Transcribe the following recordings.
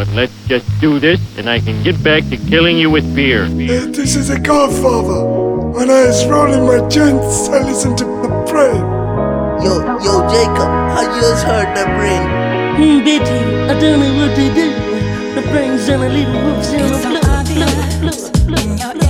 But let's just do this, and I can get back to killing you with beer. This is a Godfather. When I was rolling my joints, I listened to the brain. Yo, yo, Jacob, I just heard the brain? Hmm, bitchy, I don't know what to do. The brain's on a little whoops on a floor, floor, floor.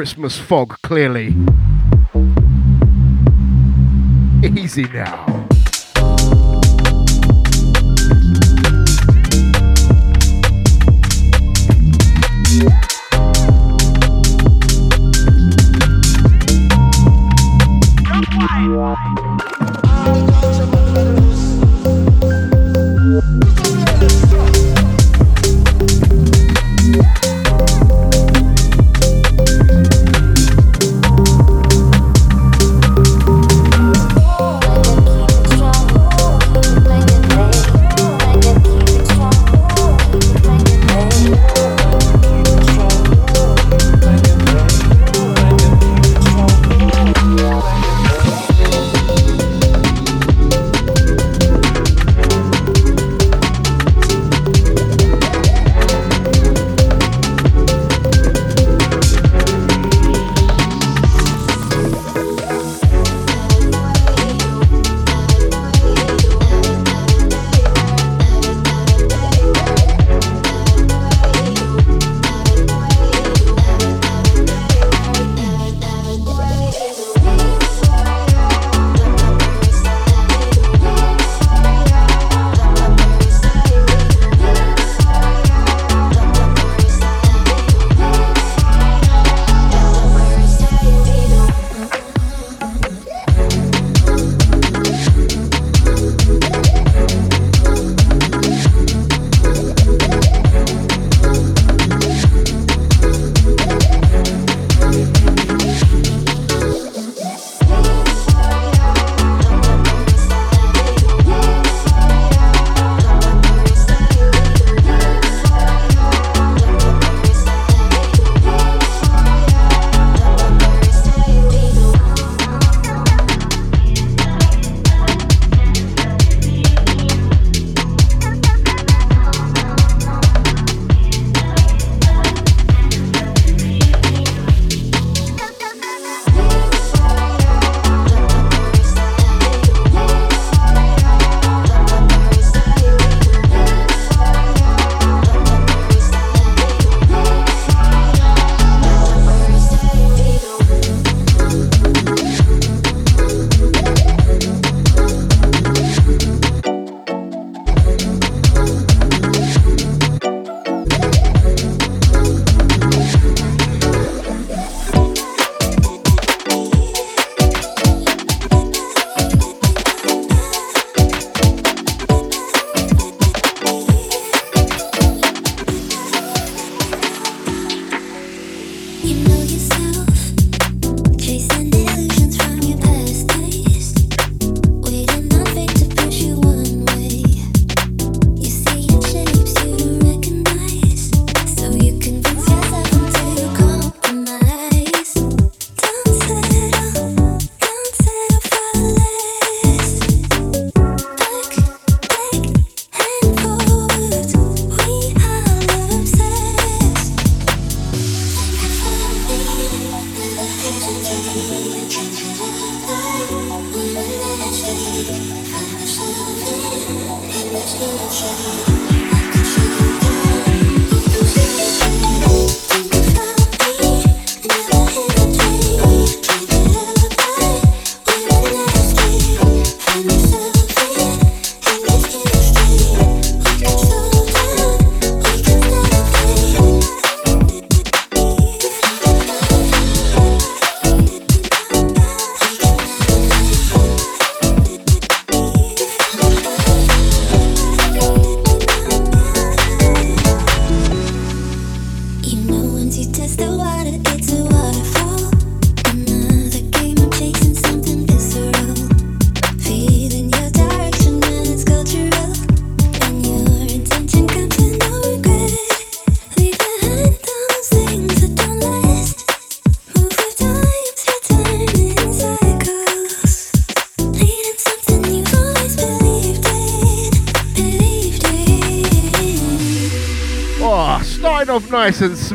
Christmas fog, clearly. Easy now.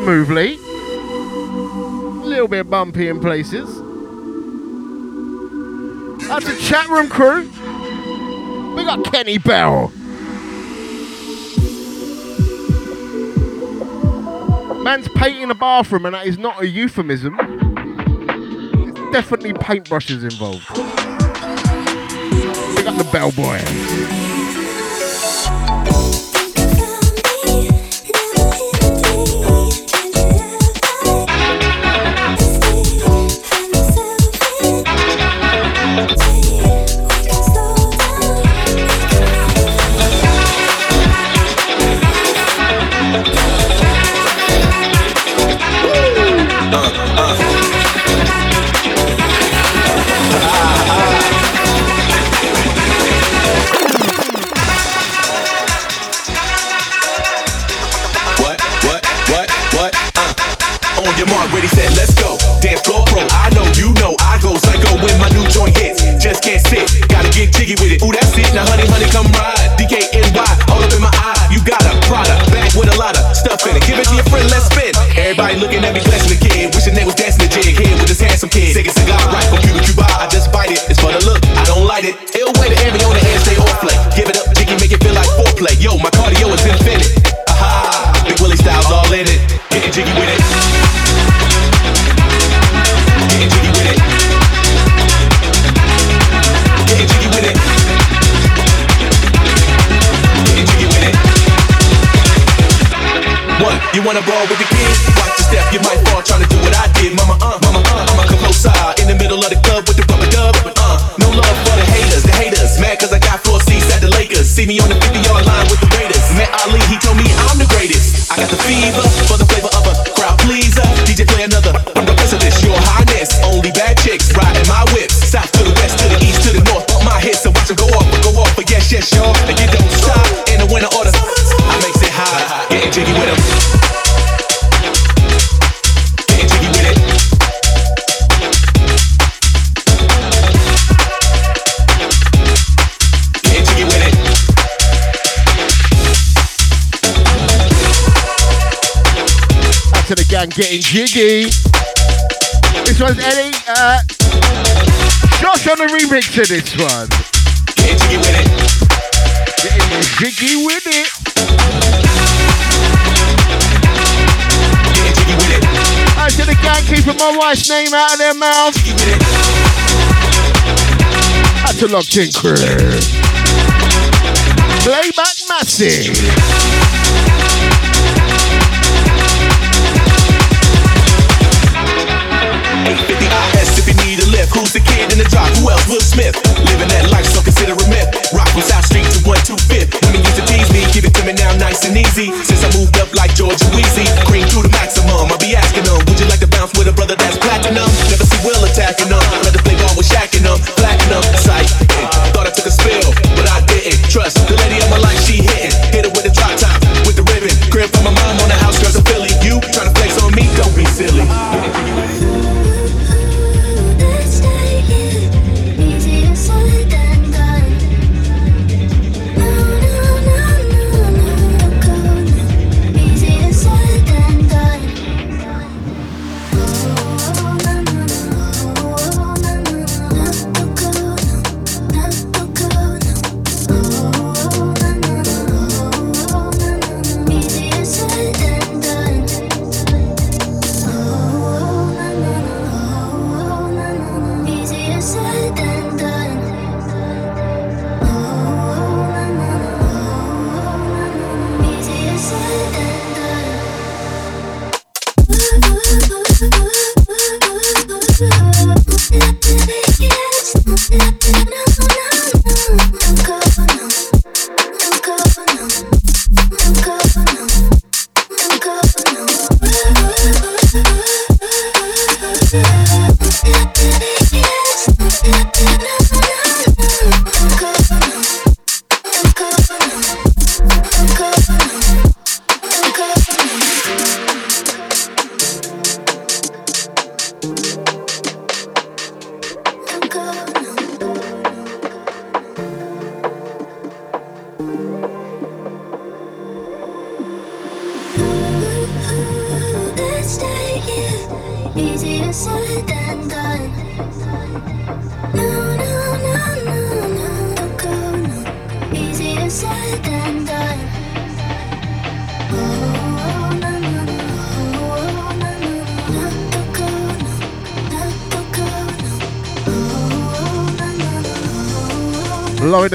smoothly. A little bit bumpy in places. That's the chat room crew. We got Kenny Bell. Man's painting a bathroom, and that is not a euphemism. It's definitely paintbrushes involved. We got the bellboy. getting jiggy. This one's Eddie. Uh, Josh on the remix of this one. Getting jiggy with it. Getting jiggy with it. Getting jiggy with it. I said the gang keeping my wife's name out of their mouth. That's a lock in crew. Playback massive. in the job, who else? Will Smith. Living that life, so consider a myth. Rock from South Street to 125th. Women used to tease me, give it to me now nice and easy. Since I moved up like George and Weezy. cream to the maximum. I'll be asking them, would you like to bounce with a brother that's platinum? Never see Will attacking them.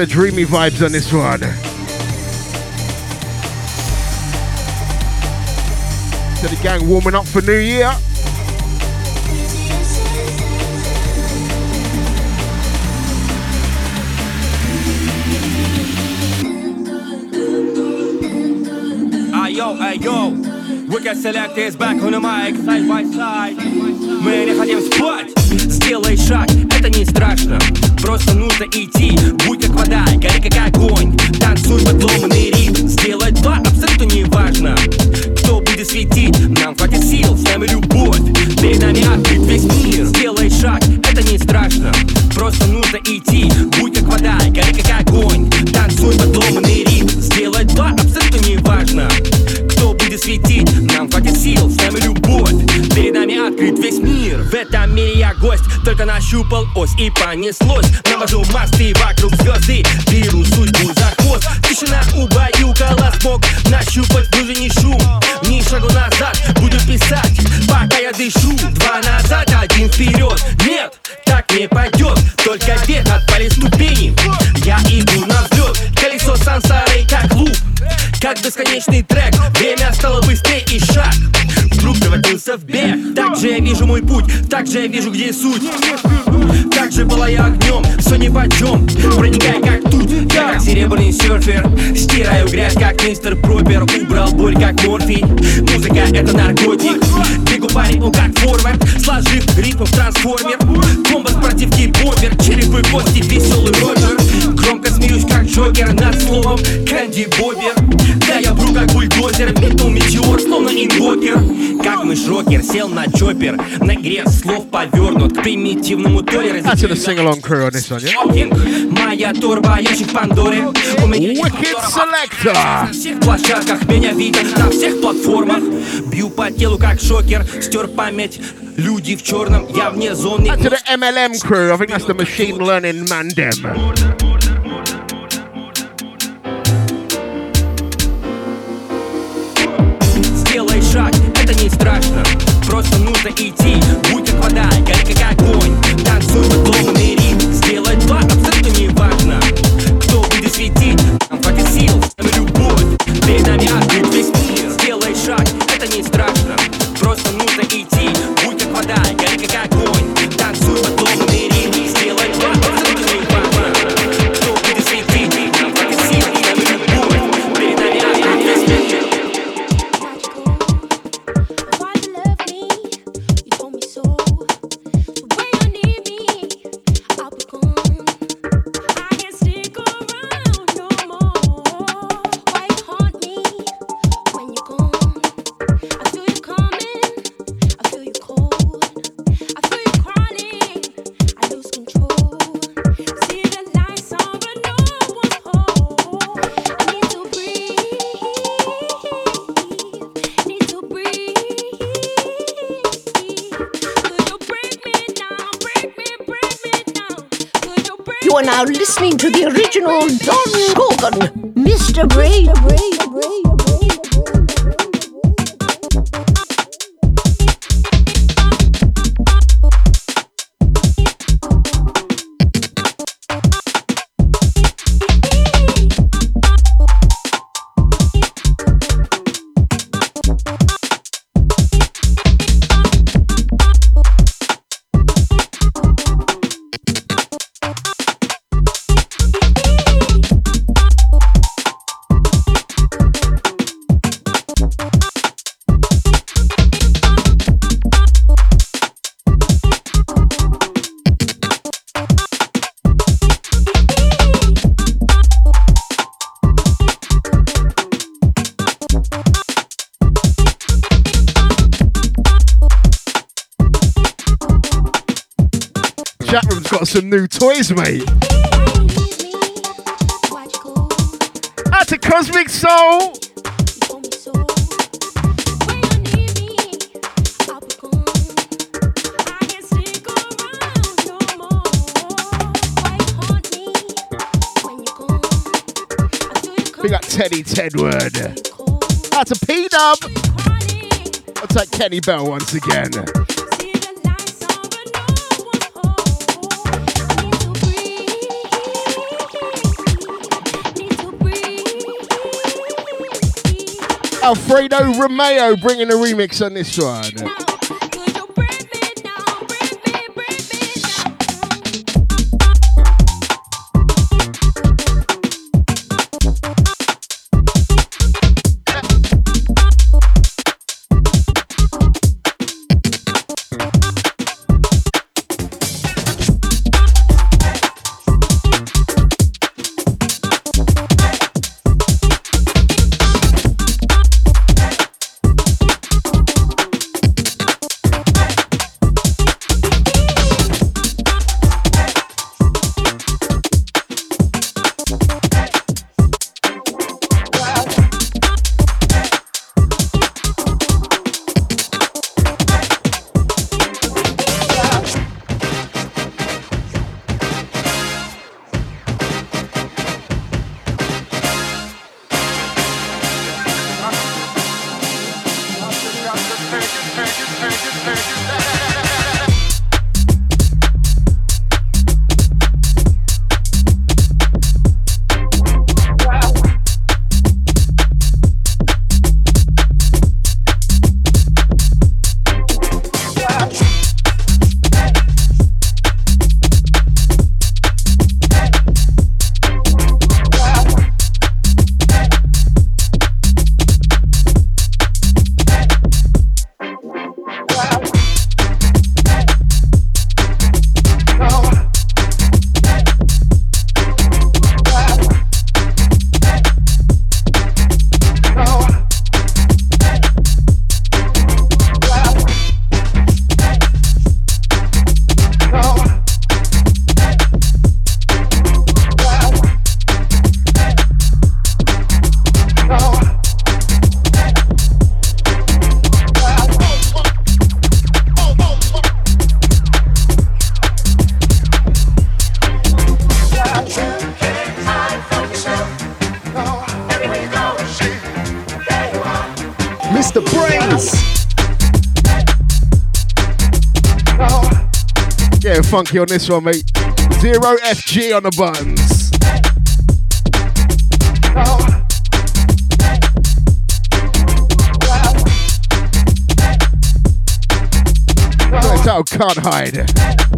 Blowing the dreamy vibes on this one. To the gang warming up for New Year. Айо, айо Wicked Select is back on the mic Side by side Мы не хотим спать Сделай шаг, это не страшно Просто нужно идти Будь вода, гори как огонь. Танцуй под ломанный ритм Сделай два, абсолютно не важно Кто будет светить, нам хватит сил С нами любовь, перед нами открыт весь мир. Сделай шаг, нащупал ось И понеслось, навожу мосты вокруг звезды Беру судьбу за хвост. Тишина убаюкала смог Нащупать внутренний шум Ни шагу назад, буду писать Пока я дышу. Два назад, один вперед. Нет, так не пойдет. Только вверх отпали ступени. Я иду на взлет. Колесо сансары как луп как бесконечный трек. Время стало быстрее и шаг. Вдруг превратился в бег же я вижу мой путь Так же я вижу, где суть. Так же была я огнем Все ни почем. Проникай как тут Я как серебряный серфер. Стираю грязь, как мистер Пропер. Убрал боль, как морфий. Музыка это наркотик. Бегу по ритму, как форвард Сложив ритм в трансформер. Комбо против бомбер Черепы кости, веселый Роджер. Громко смеюсь, как Джокер Над словом Кэнди Бобер Да я бру, как бульдозер Метнул метеор, словно инвокер Как мышь рокер, сел на чоппер На игре слов повернут К примитивному торе That's to the sing along crew on this one, yeah? Моя торба, ящик Пандоры У меня Wicked Selector На всех площадках меня видно На всех платформах Бью по телу, как шокер Стер память Люди в черном, я вне зоны To the MLM crew, I think that's the machine learning man them. eat toys, mate. That's a Cosmic Soul. We got Teddy Tedward. That's a P dub. That's like Kenny Bell once again. Alfredo Romeo bringing a remix on this one. Funky on this one, mate. Zero FG on the buttons. That's out, can't hide.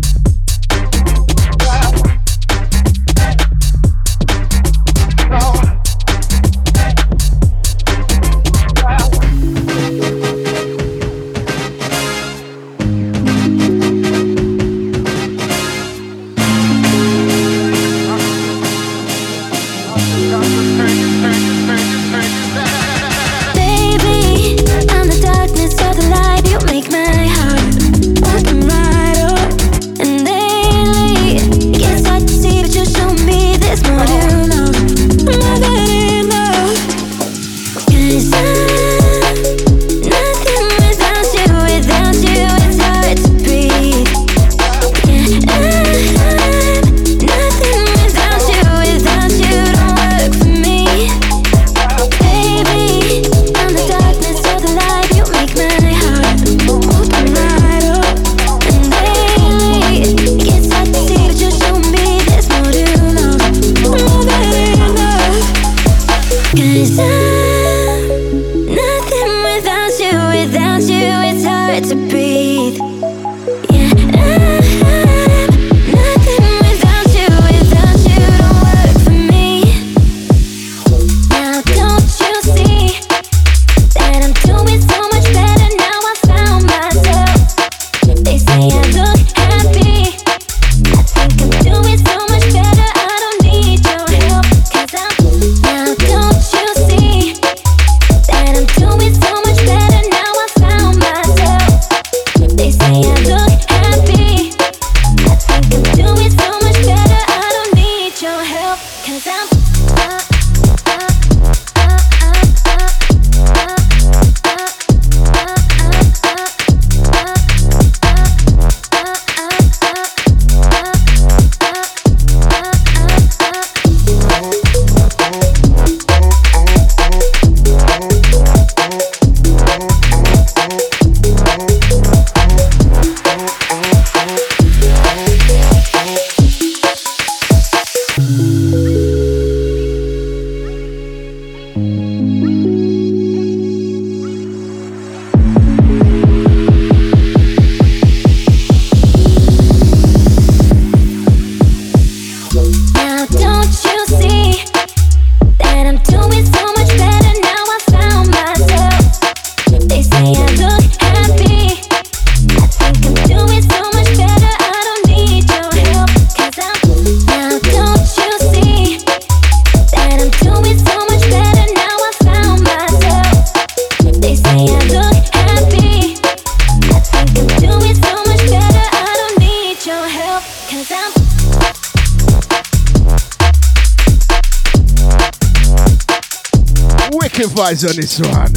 Sacrifice on this one.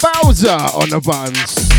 Bowser on the buttons.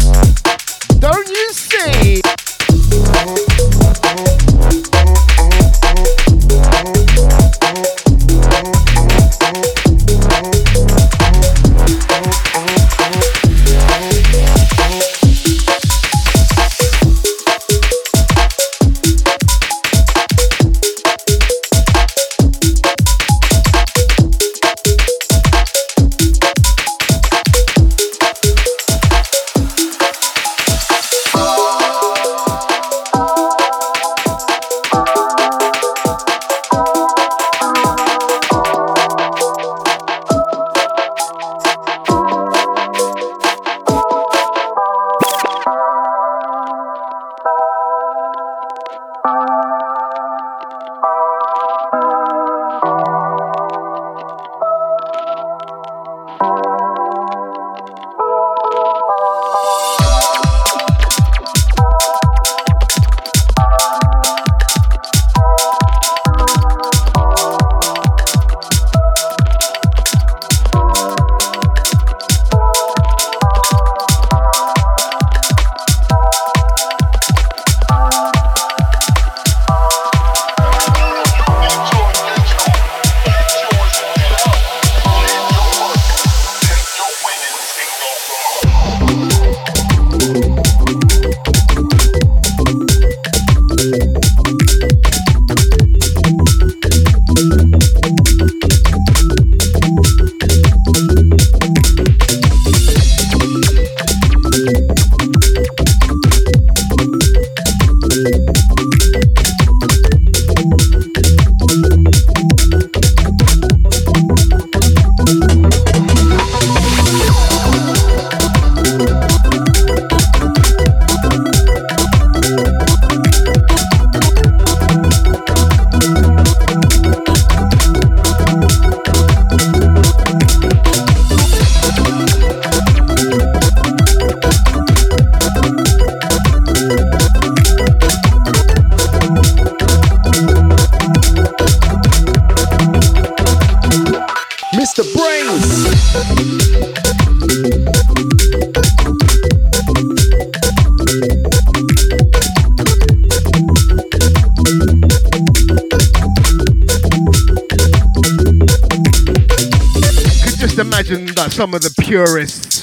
Some of the purists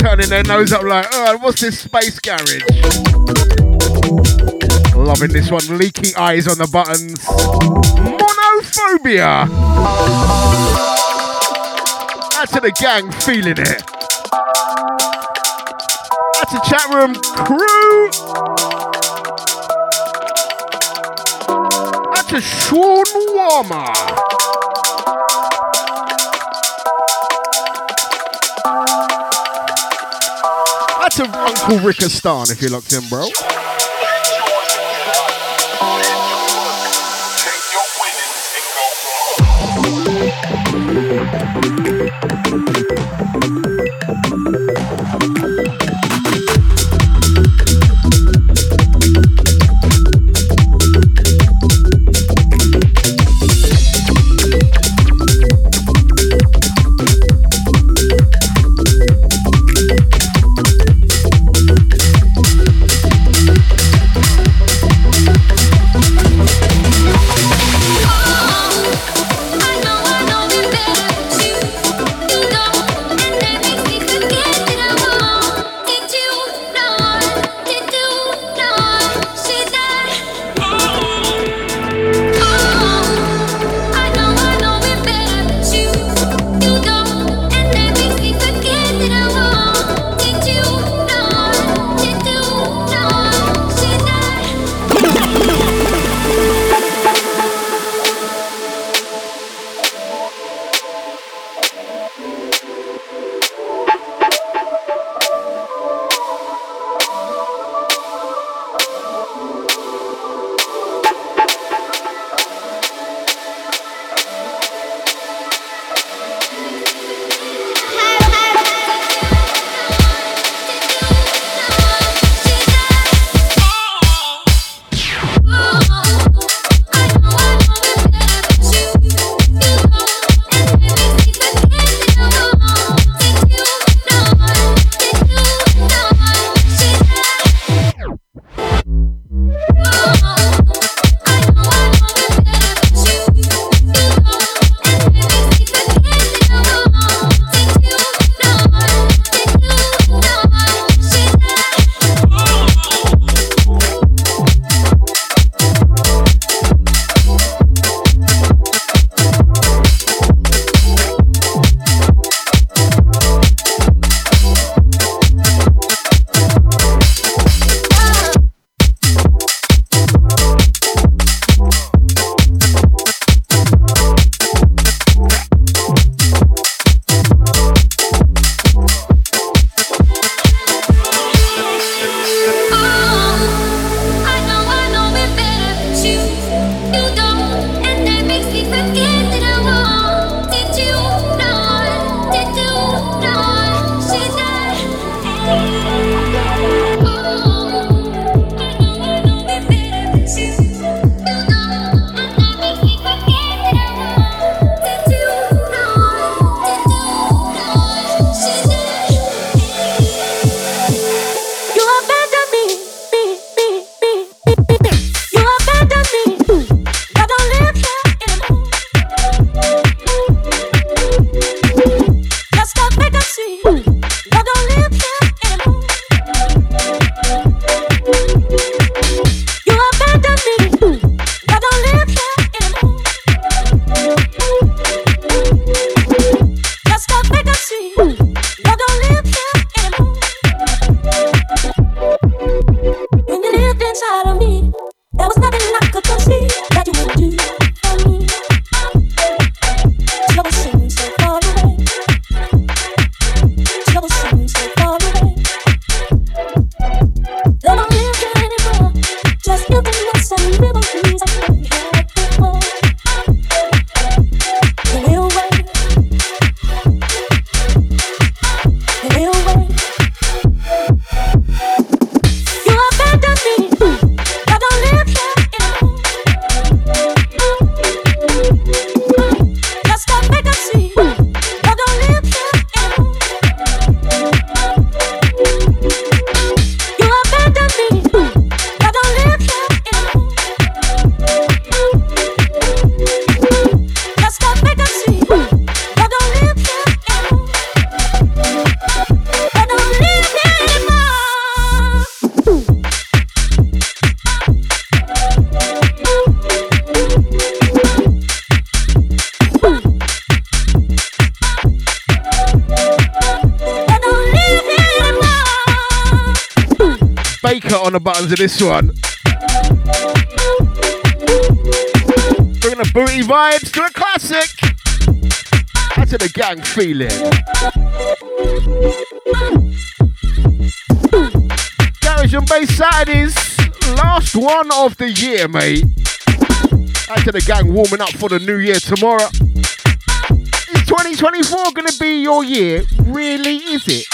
turning their nose up like, oh, what's this space garage? Loving this one. Leaky eyes on the buttons. Monophobia. Out to the gang feeling it. Out to chat room crew. Out to Sean Warmer. A Uncle Rickistan if you're locked in, bro. One. Bringing the booty vibes to a classic. To the gang feeling. Garage and Bass Saturdays, last one of the year, mate. To the gang warming up for the new year tomorrow. Is 2024 gonna be your year? Really, is it?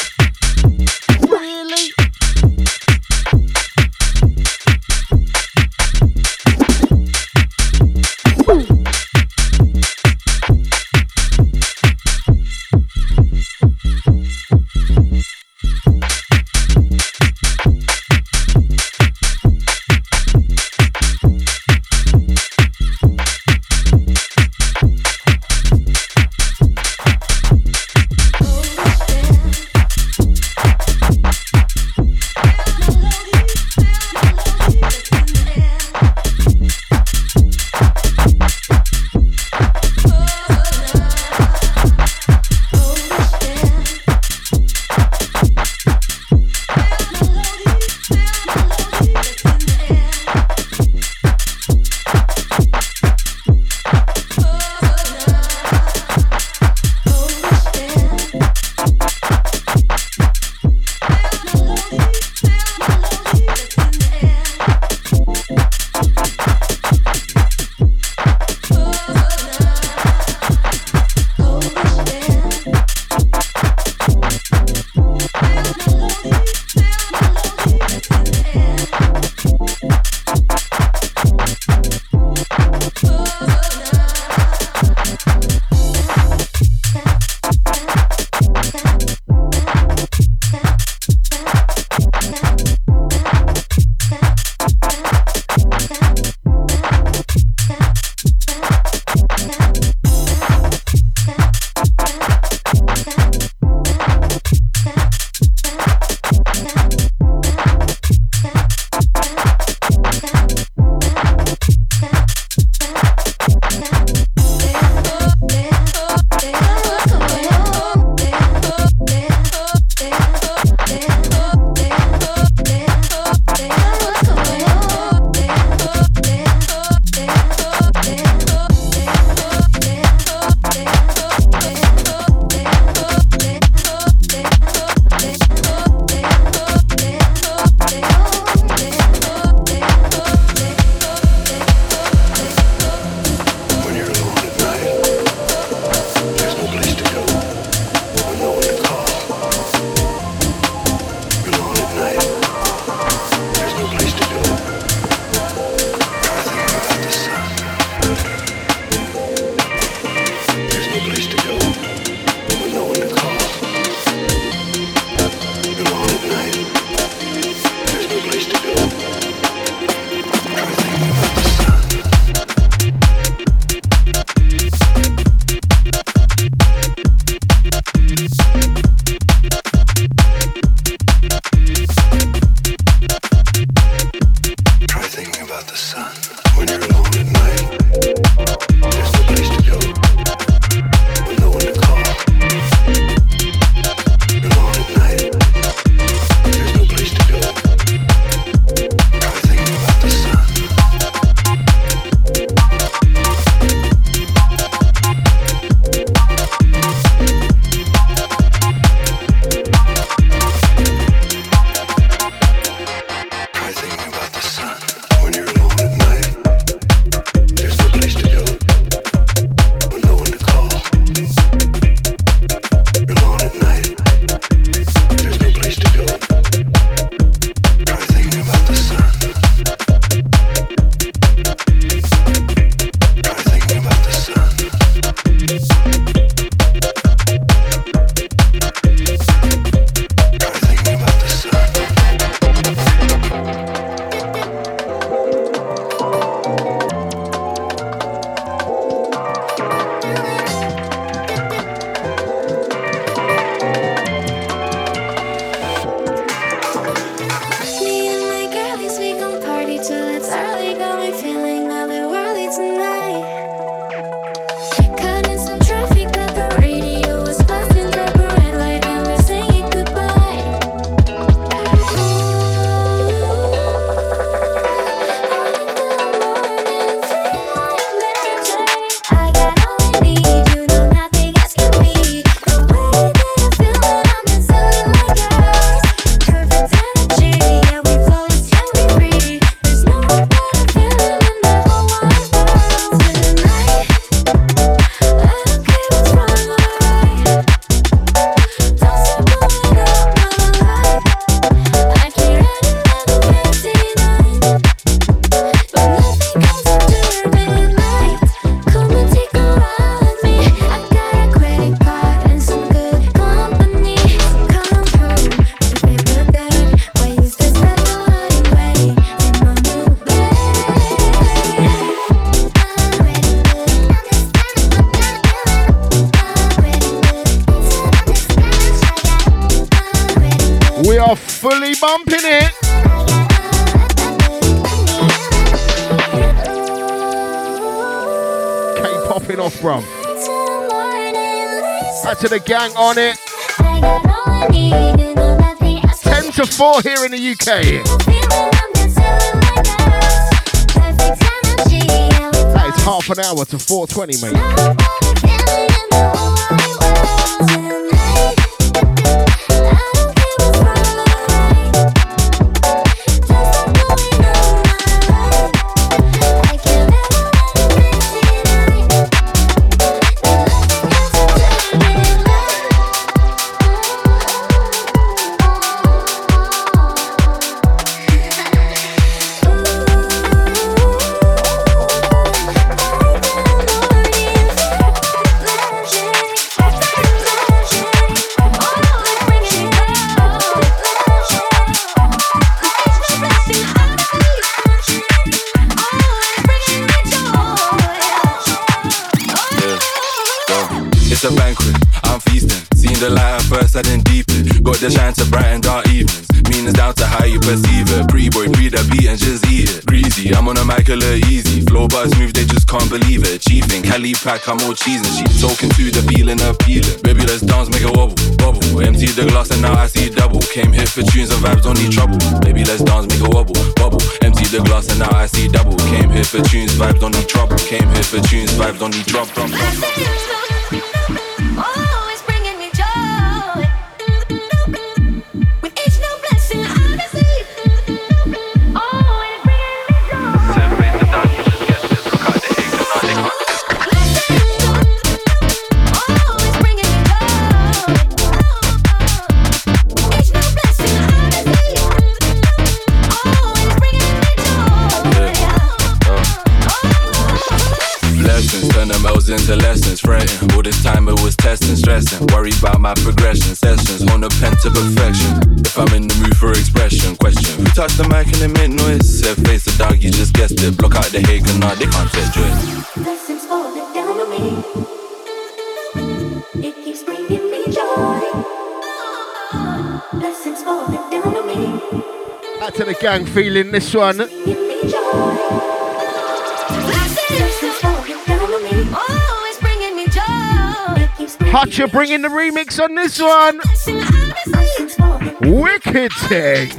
To the gang on it. 10 to 4 here in the UK. That is half an hour to 420, mate. I didn't deep it. Got the shine to brighten dark evenings. Meanings down to how you perceive it. Pre boy, pre the beat and just eat it. Greasy, I'm on a mic a little easy. Flow bars move, they just can't believe it. Chiefing, Cali pack, I'm all cheesing. She talking to the feeling of appealing. Baby, let's dance, make it wobble, bubble. Empty the glass and now I see double. Came here for tunes and vibes, don't need trouble. Baby, let's dance, make it wobble, bubble. Empty the glass and now I see double. Came here for tunes, vibes, don't need trouble. Came here for tunes, vibes, don't need trouble. Gang feeling this one. Me. Always bringing. The remix on this one. Wicked thing.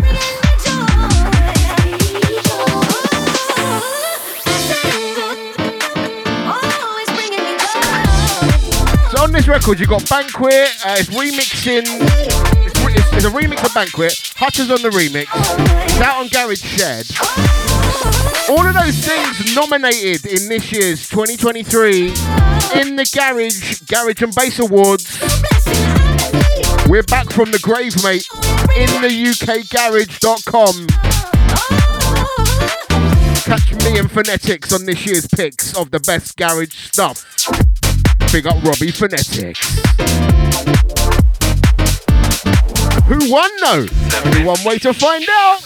So on this record, you got Banquet. Uh, it's remixing. It's, it's, it's a remix of Banquet. Hutcher's on the remix. It's out on Garage Shed. All of those things nominated in this year's 2023 in the Garage Garage and Bass Awards. We're back from the grave, mate. In the UKGarage.com. Catch me and Phonetics on this year's picks of the best garage stuff. Big up Robbie Phonetics. Who won though? Only one way to find out.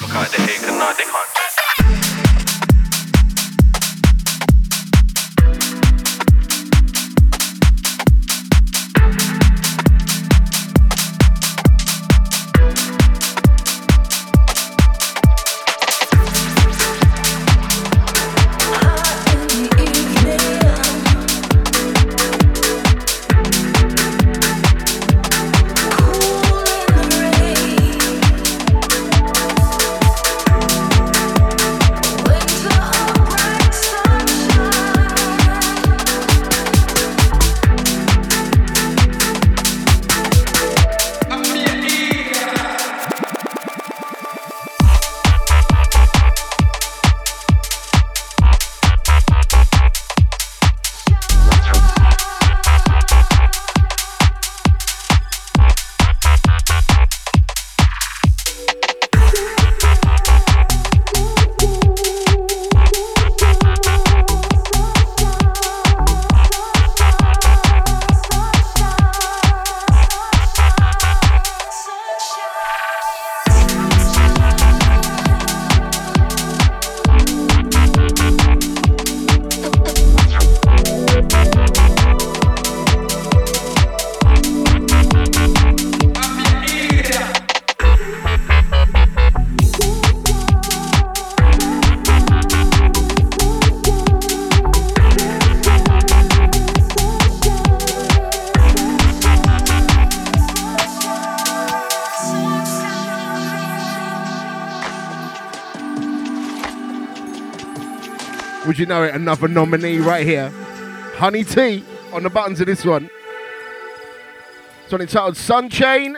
Know it? Another nominee right here. Honey T on the buttons of this one. It's one entitled Sunchain.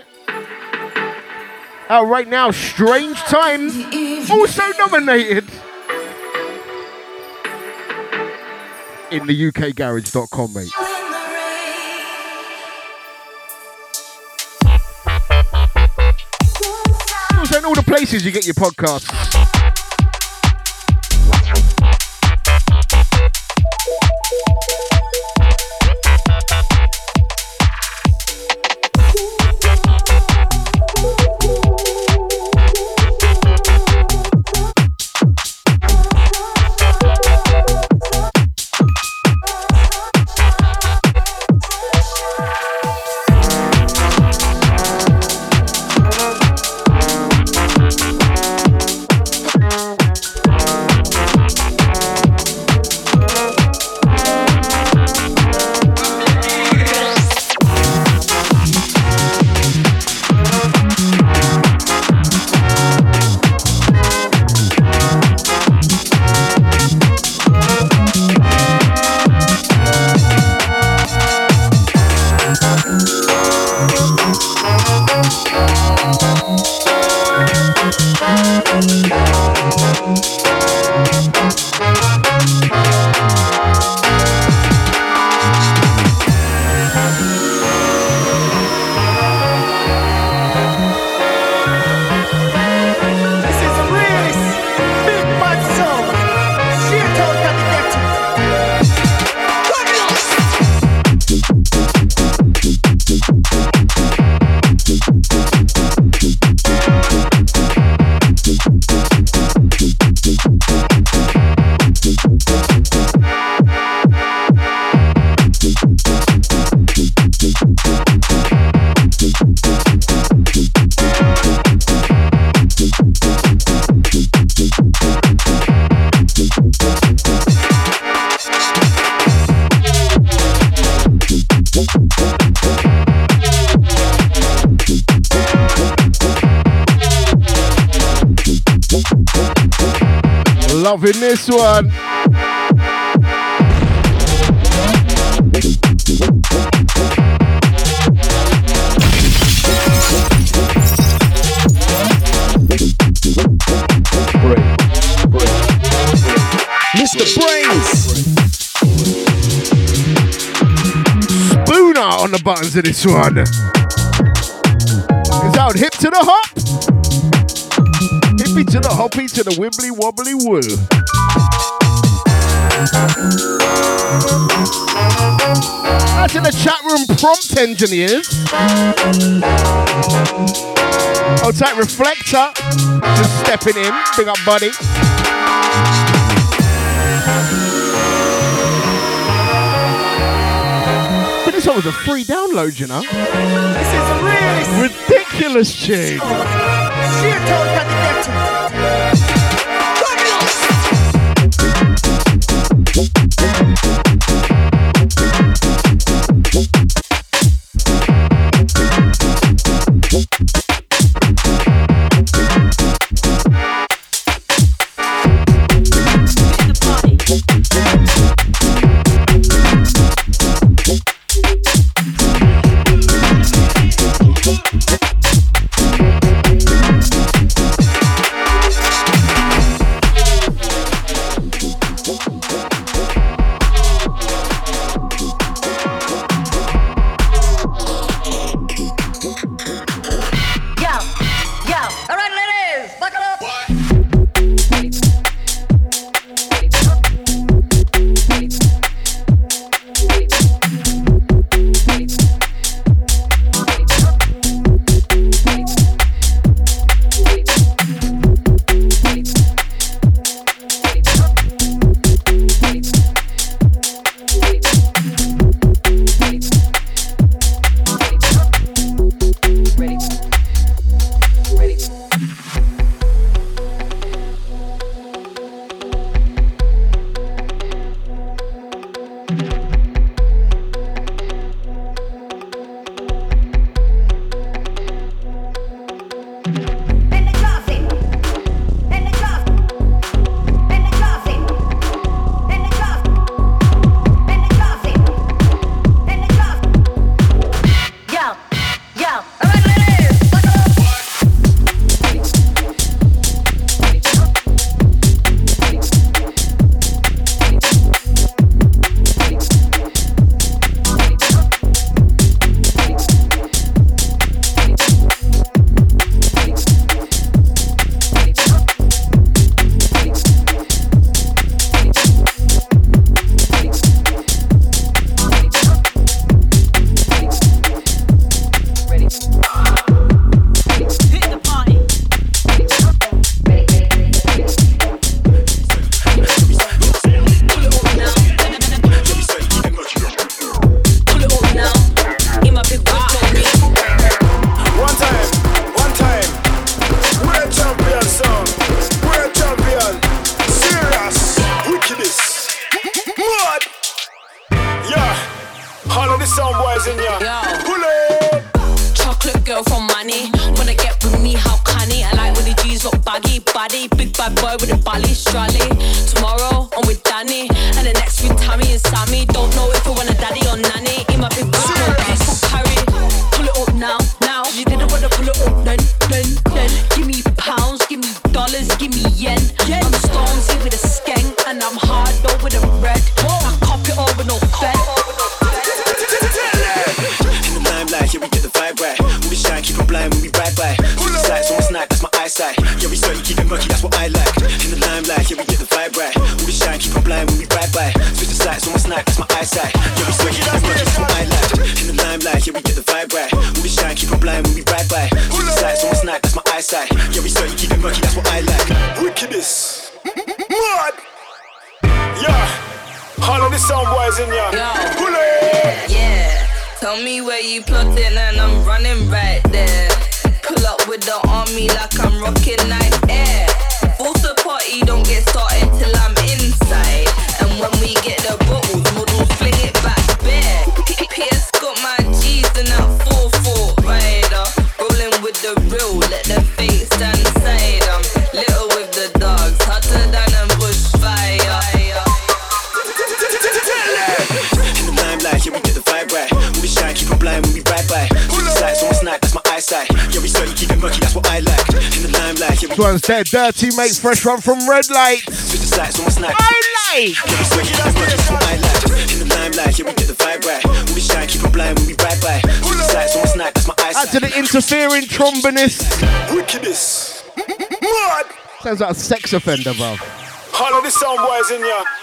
Out right now, Strange Times. Also nominated. In the UKGarage.com, mate. All the places you get your podcasts. Loving this one. Mr. Brainz. Spooner on the buttons of this one. To the wibbly wobbly woo. Out in the chat room prompt engineers. Oh, Old tight reflector. Just stepping in. Big up buddy. But this one was a free download, you know. This is really Ridiculous tune. dirty. Fresh run from Red Light. I like. Add to the interfering trombonist. Wickedness. Sounds like a sex offender, bro. All of the sound boys in here.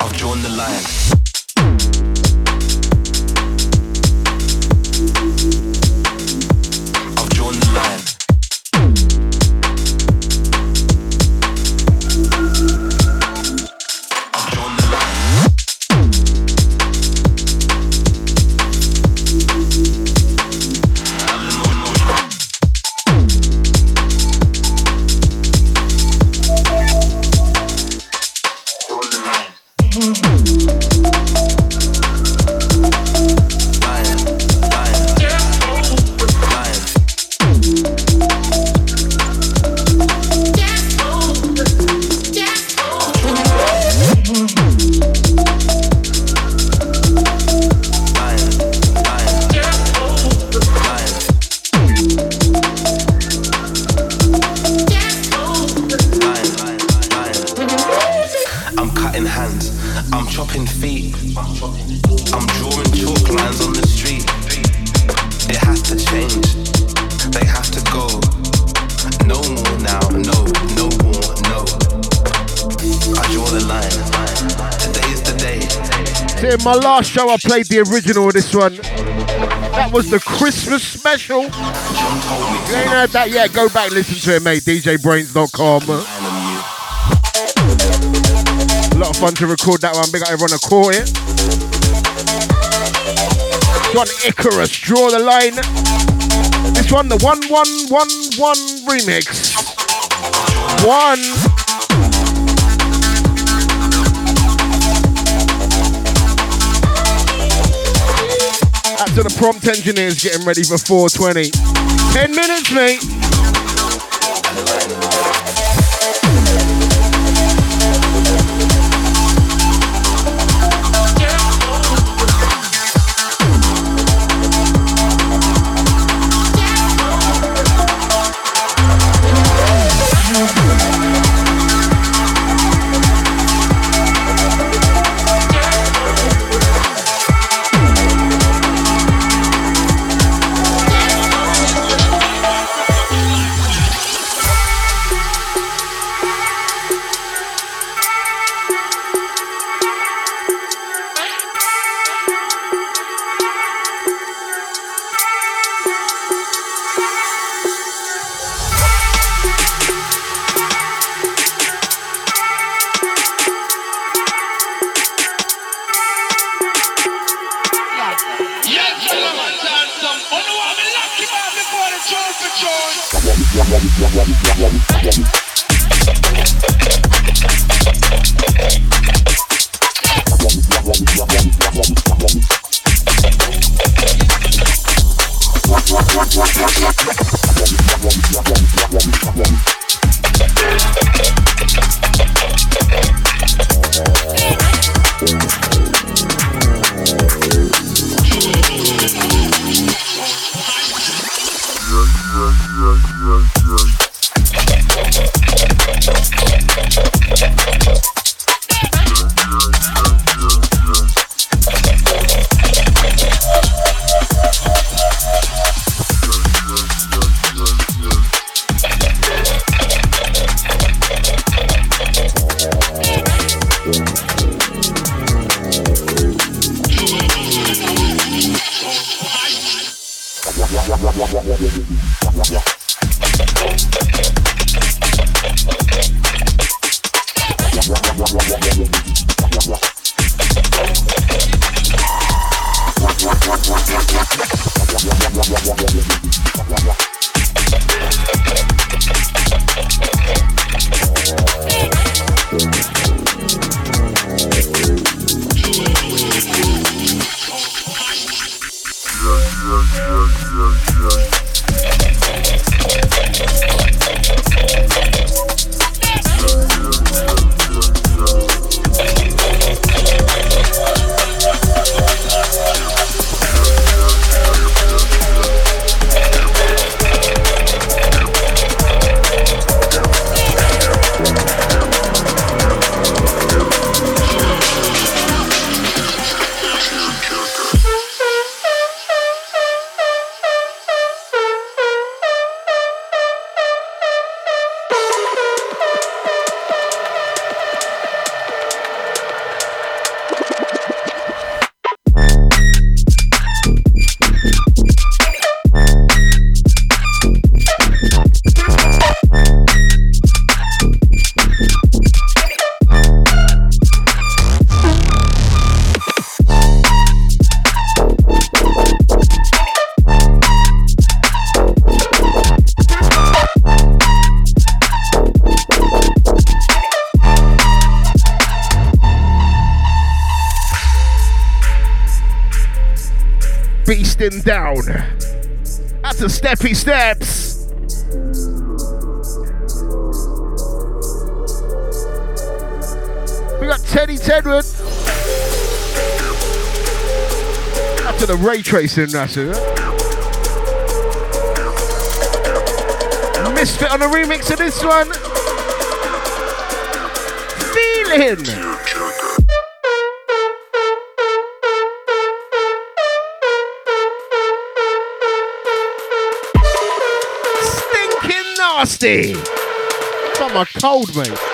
I've drawn the line. know I played the original of this one. That was the Christmas special. You ain't heard that yet? Go back listen to it, mate. DJBrainz.com. A lot of fun to record that one. Big up everyone to caught it. This Icarus, draw the line. This one, the 1111 remix. One. to the prompt engineers getting ready for 420. 10 minutes, mate. Tracy and Nasu. Misfit on a remix of this one. Feeling. Stinking nasty. Got my a cold, mate.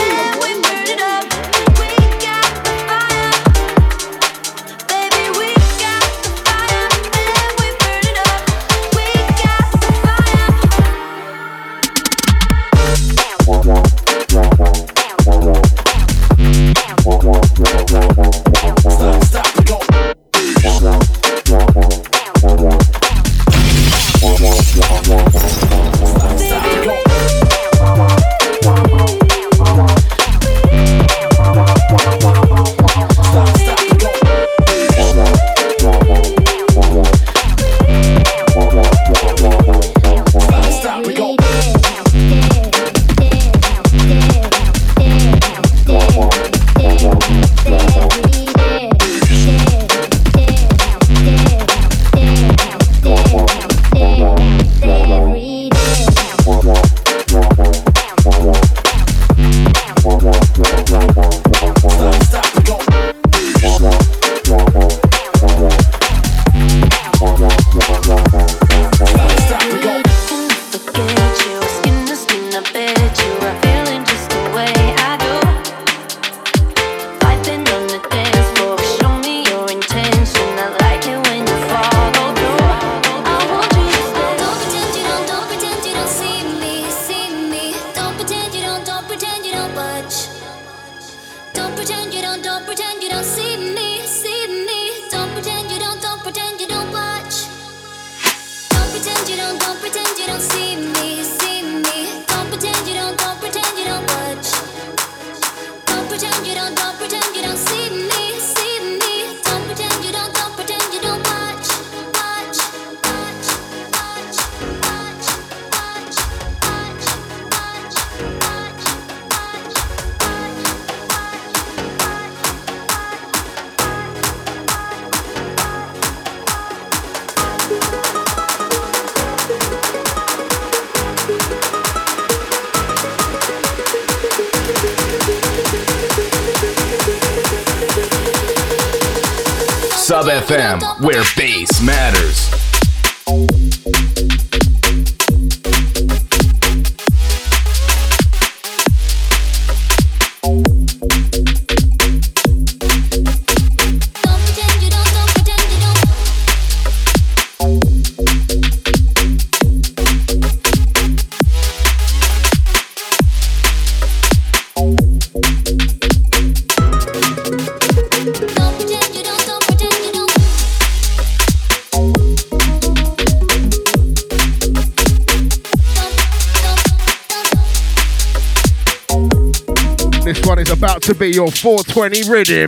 your 420 rhythm.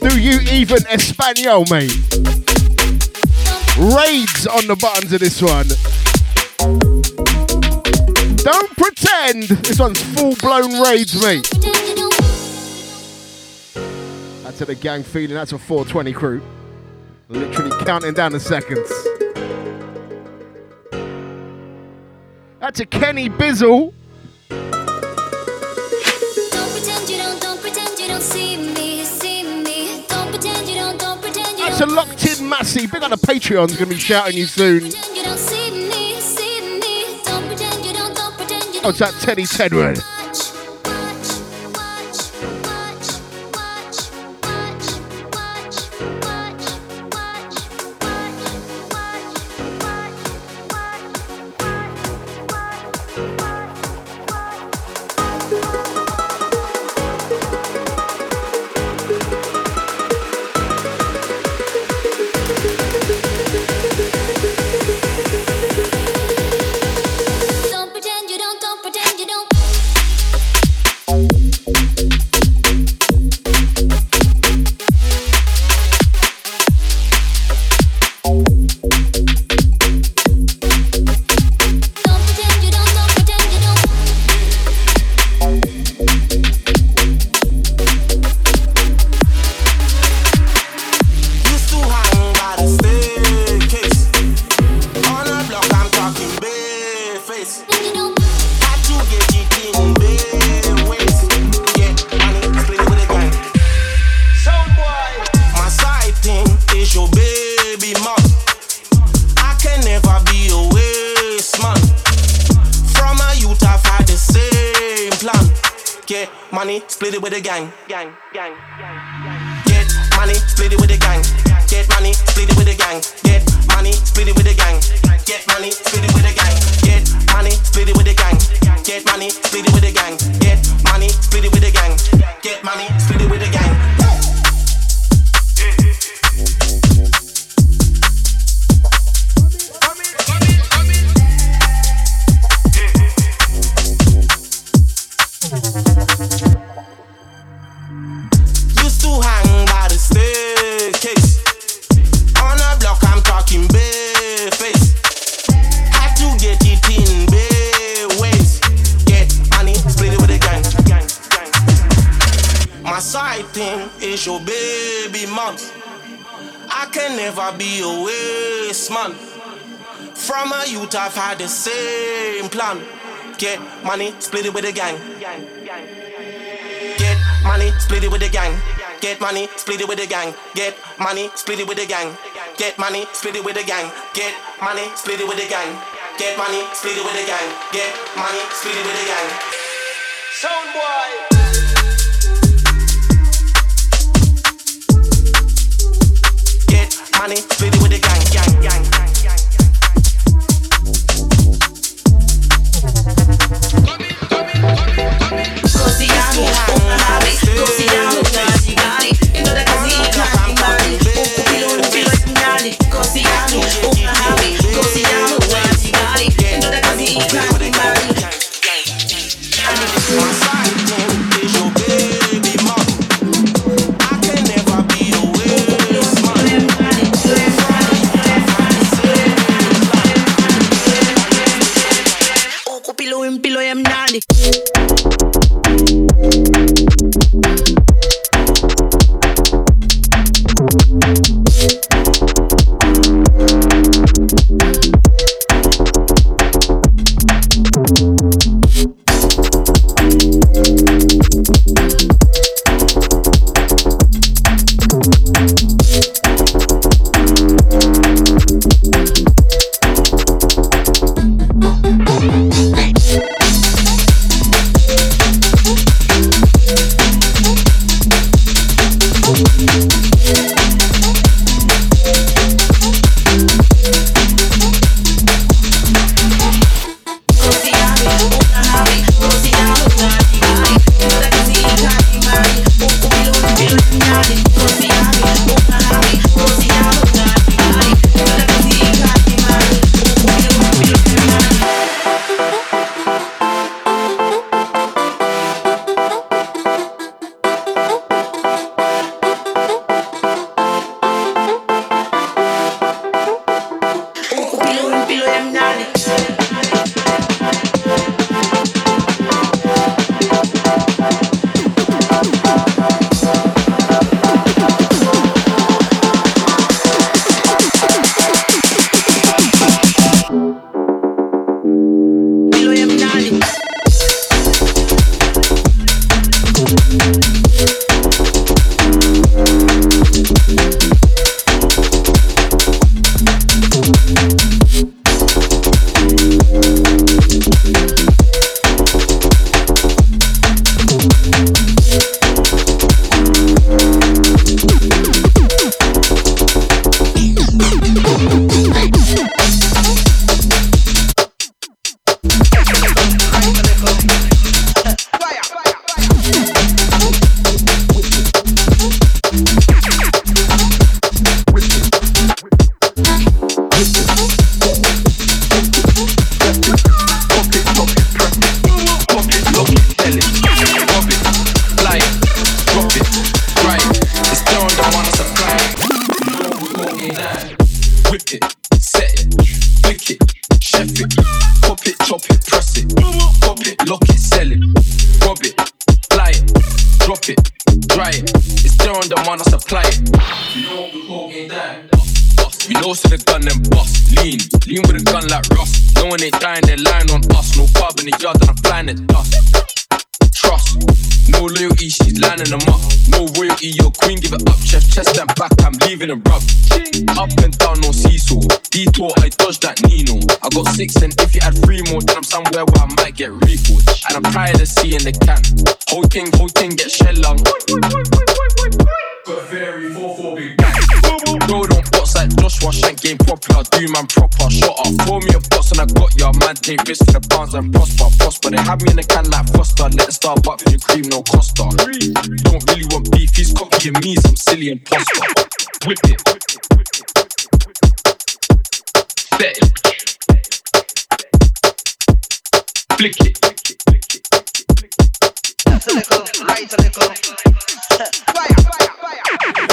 Do you even Espanol, mate? Raids on the buttons of this one. Don't pretend. This one's full blown raids, mate. That's a the gang feeling. That's a 420 crew. Literally counting down the seconds. That's a Kenny Bizzle. to Locked In Massey. Big on the Patreon's going to be shouting you soon. Oh, it's that Teddy Tedward. Get money, split it with the gang. Get money, split it with the gang. Get money, split it with the gang. Get money, split it with the gang. Get money, split it with the gang. Get money, split it with the gang. Get money, split it with the gang. Get money, split it with the gang. Sound boy. Get money, split it with the gang.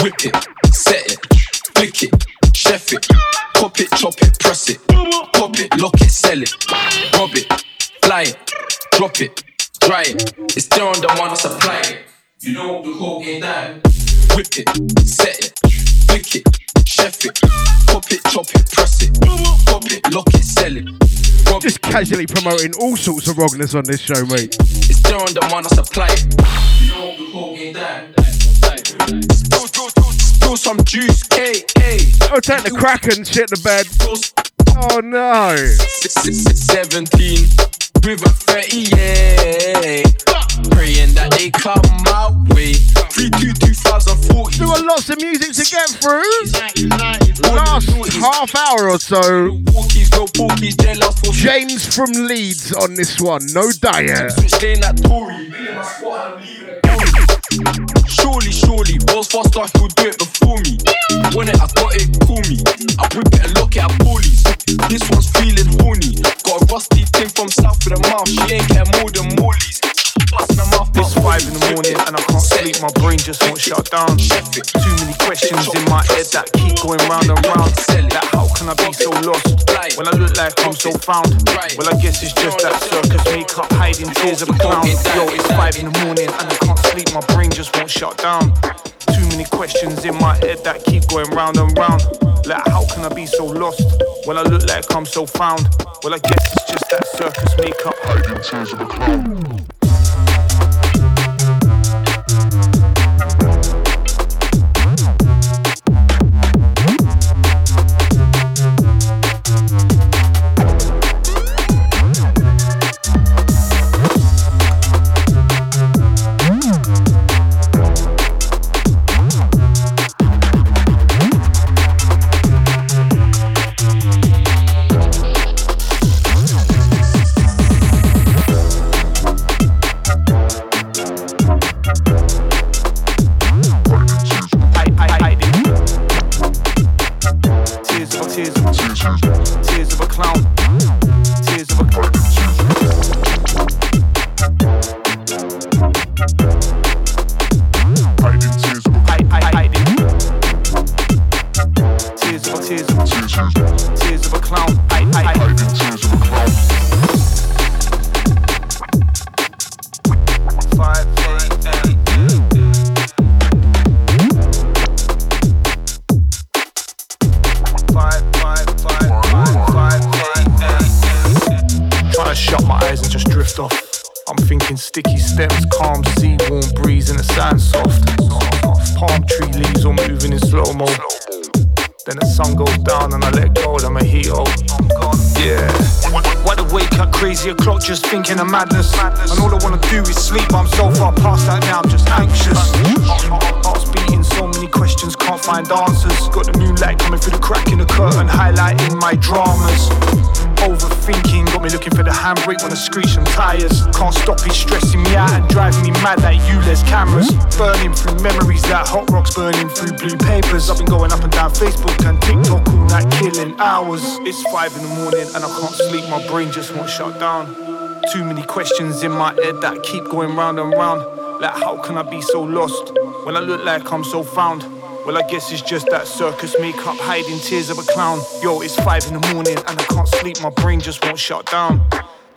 Whip it, set it, flick it, chef it, pop it, chop it, press it, pop it, lock it, sell it, rob it, fly it, drop it, dry it. It's there on the man, I supply it. You know we call game down. Whip it, set it, flick it, chef it, pop it, chop it, press it, pop it, lock it, sell it. Just casually promoting all sorts of wrongness on this show, mate. It's there on the man, I supply it. You know we call game down. Spill, some juice, K, K. Oh, take the crack and shit the bed. Oh no. 17 with a 30, yeah. Praying that they come my way. 3 2 2040. Still got lots of music to get through. Last half hour or so. James from Leeds on this one. No diet. Surely, surely, balls faster, he'll do it before me. When it, I got it, call me. I whip it and lock it at police. This one's feeling horny. Got a rusty thing from south of the mouth. She ain't care more than Molly's. Mouth, It's five in the morning and I can't sleep. My brain just won't shut down. Too many questions in my head that keep going round and round. Like, how can I be so lost when I look like I'm so found? Well, I guess it's just that circus makeup hiding tears of a clown. Yo, it's five in the morning and I can't sleep. My brain just won't shut down. Too many questions in my head that keep going round and round. Like, how can I be so lost when I look like I'm so found? Well, I guess it's just that circus makeup hiding tears of a clown. tears, of a clown. Tears of a clown. Five eight eight. Five five five five five eight eight. Trying to shut my eyes and just drift off. I'm thinking sticky steps, calm sea, warm breeze, and the sand soft. Palm tree leaves all moving in slow mo. Then the sun goes down and I let go of the mojito. Yeah. Why the wake up crazy o'clock just thinking of madness? And all I wanna do is sleep, I'm so far past that now, I'm just anxious. Heart's beating, so many questions, can't find answers. Got the moonlight coming through the crack in the curtain, highlighting my dramas. Overthinking got me looking for the handbrake when I screech some tires. Can't stop it, stressing me out and driving me mad like ULEZ cameras. Burning through memories like hot rocks burning through blue papers. I've been going up and down Facebook and TikTok all night, killing hours. It's five in the morning and I can't sleep, my brain just won't shut down. Too many questions in my head that keep going round and round. Like, how can I be so lost when I look like I'm so found? Well, I guess it's just that circus makeup hiding tears of a clown. Yo, it's five in the morning and I can't sleep, my brain just won't shut down.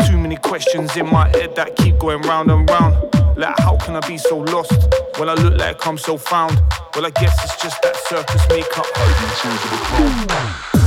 Too many questions in my head that keep going round and round. Like, how can I be so lost when I look like I'm so found? Well, I guess it's just that circus makeup hiding tears of a clown.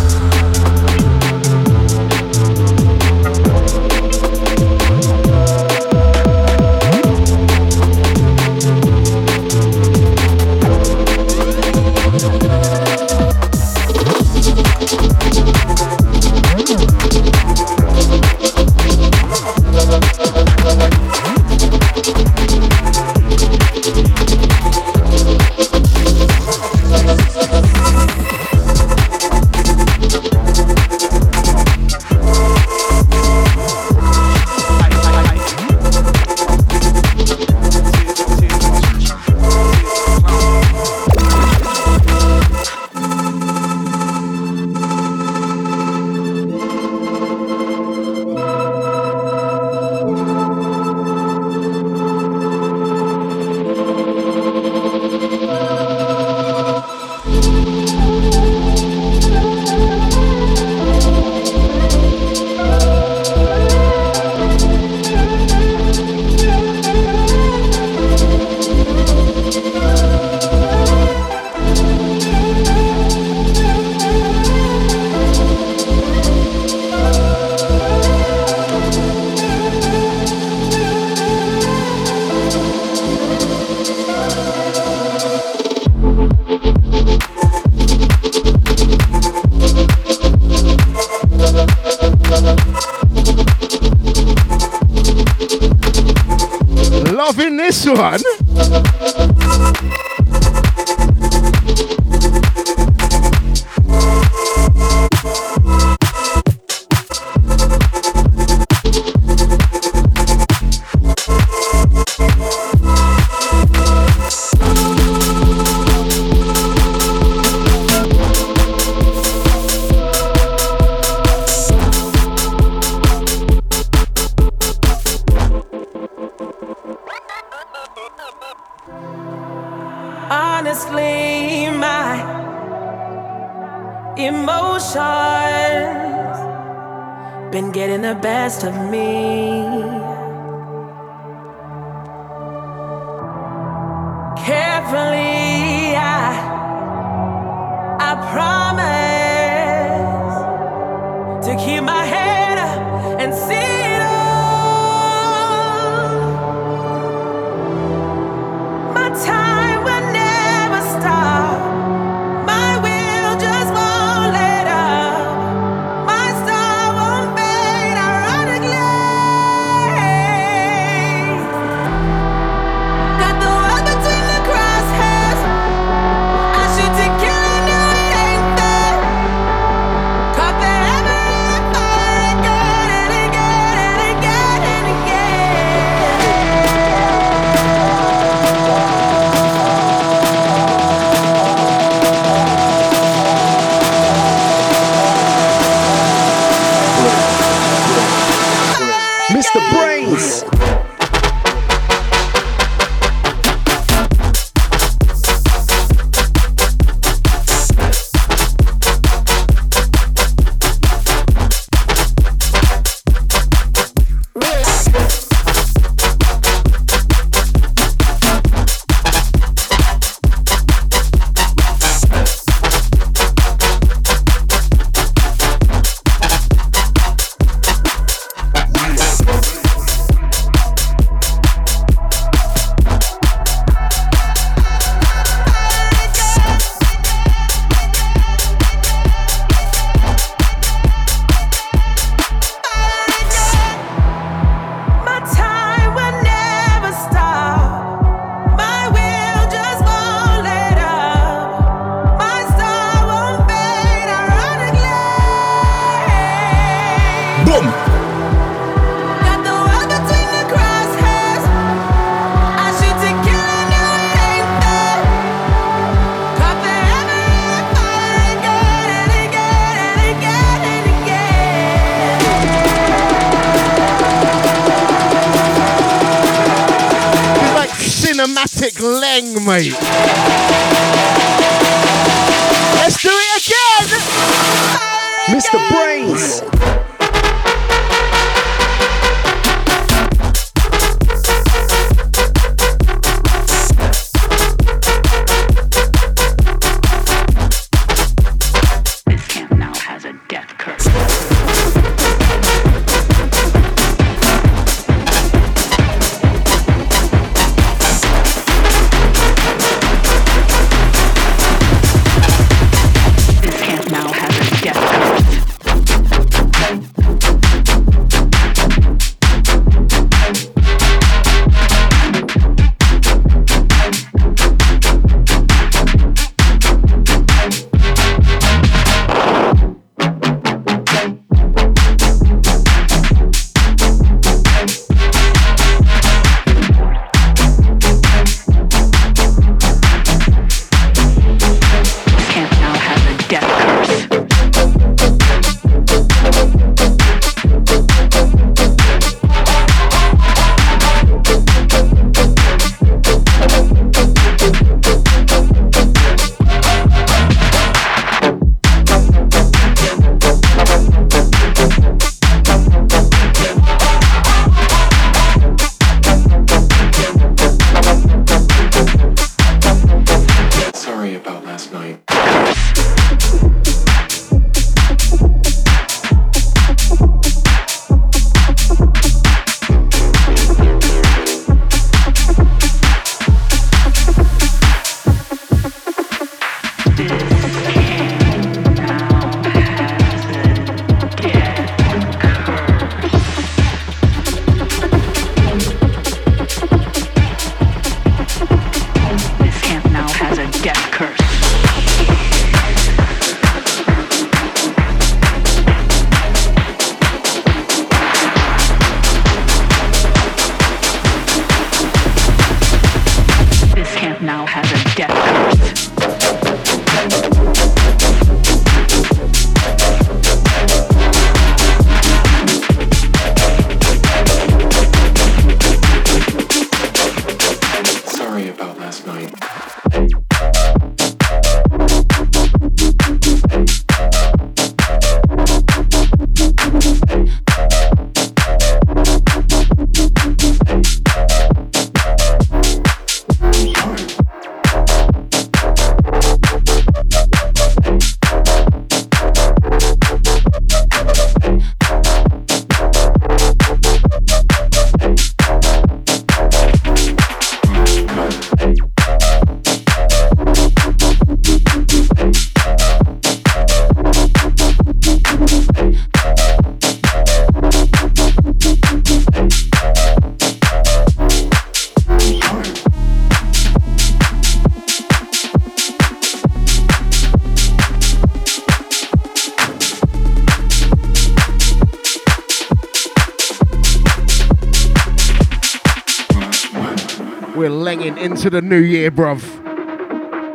Into the new year, bruv.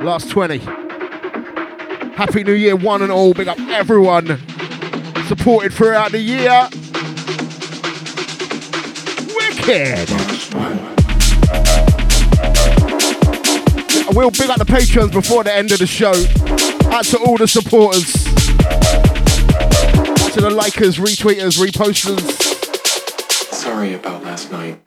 Last 20. Happy New Year, one and all. Big up everyone supported throughout the year. Wicked. I will big up the patrons before the end of the show. Out to all the supporters. To the likers, retweeters, reposters. Sorry about last night.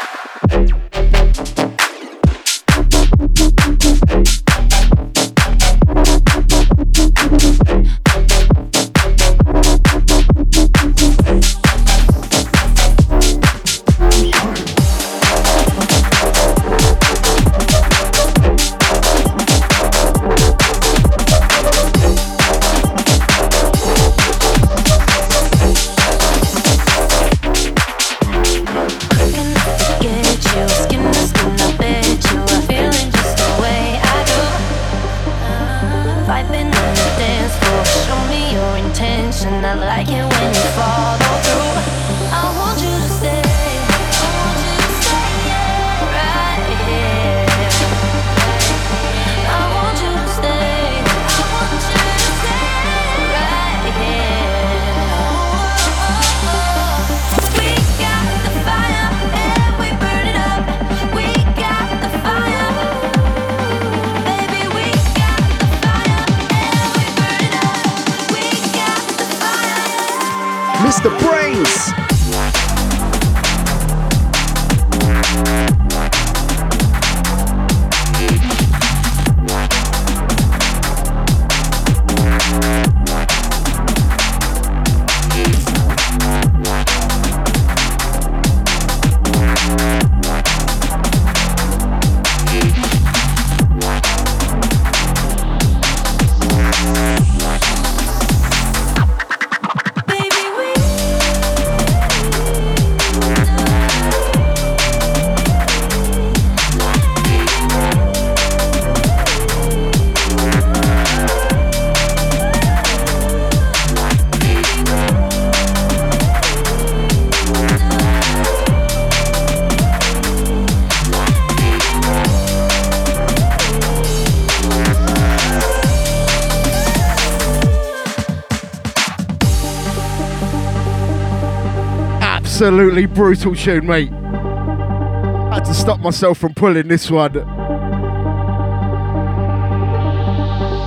Absolutely brutal tune, mate. Had to stop myself from pulling this one.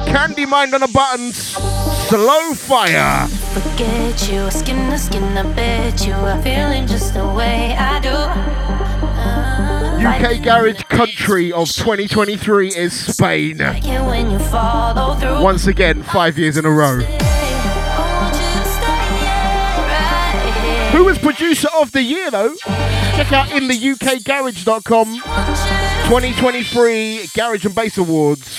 Candy Mind on the buttons. Slow fire. Forget you, skin to skin, I bet you are feeling just the way I do. Uh, UK Garage Country of 2023 is Spain. Like it when you follow through. Once again, five years in a row. Who was producer of the year though? Check out in the UKGarage.com 2023 Garage and Bass Awards.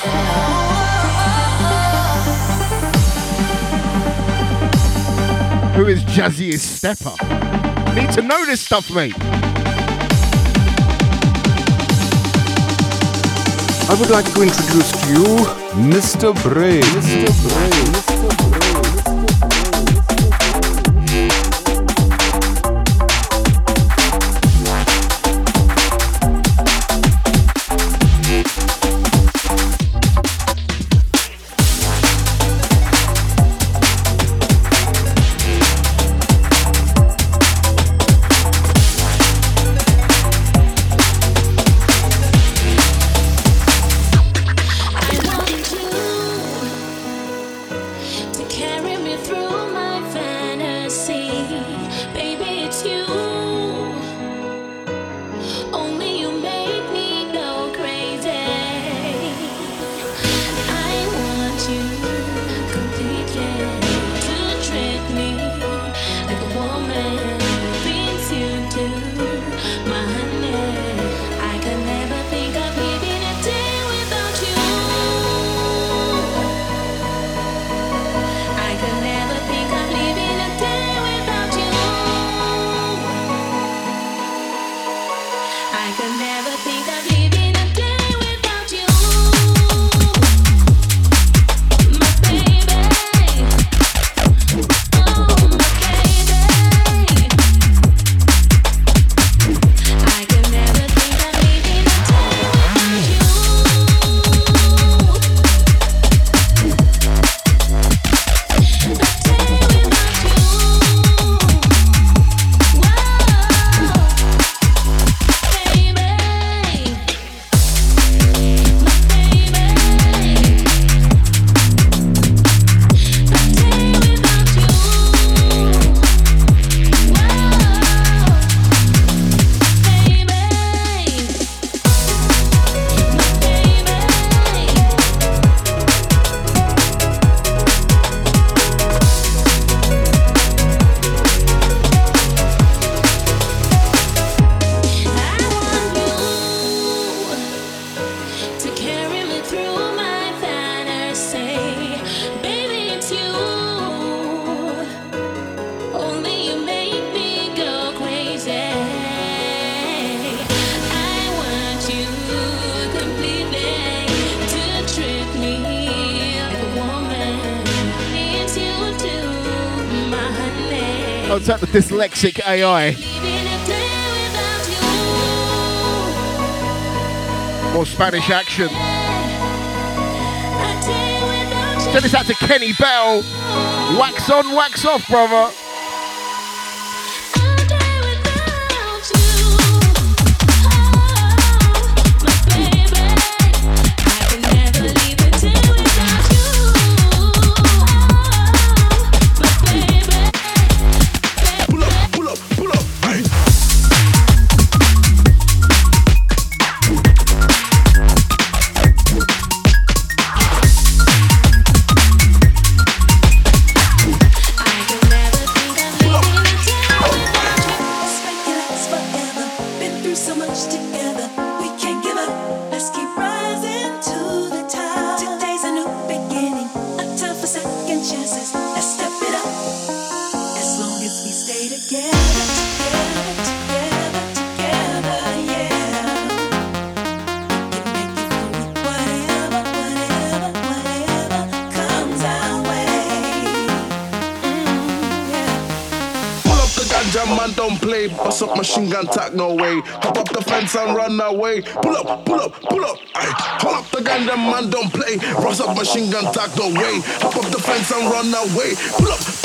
Who is Jazziest Stepper? Need to know this stuff, mate. I would like to introduce to you Mr. Bray. Mr. Bray. Mr. Bray. Dyslexic AI. More Spanish action. Send this out to Kenny Bell. Wax on, wax off, brother. on our way. Pull up, pull up, pull up. Ay, hold up the gun, that man don't play. Rush up machine gun, talk the way. Hop up the fence and run away. Pull up,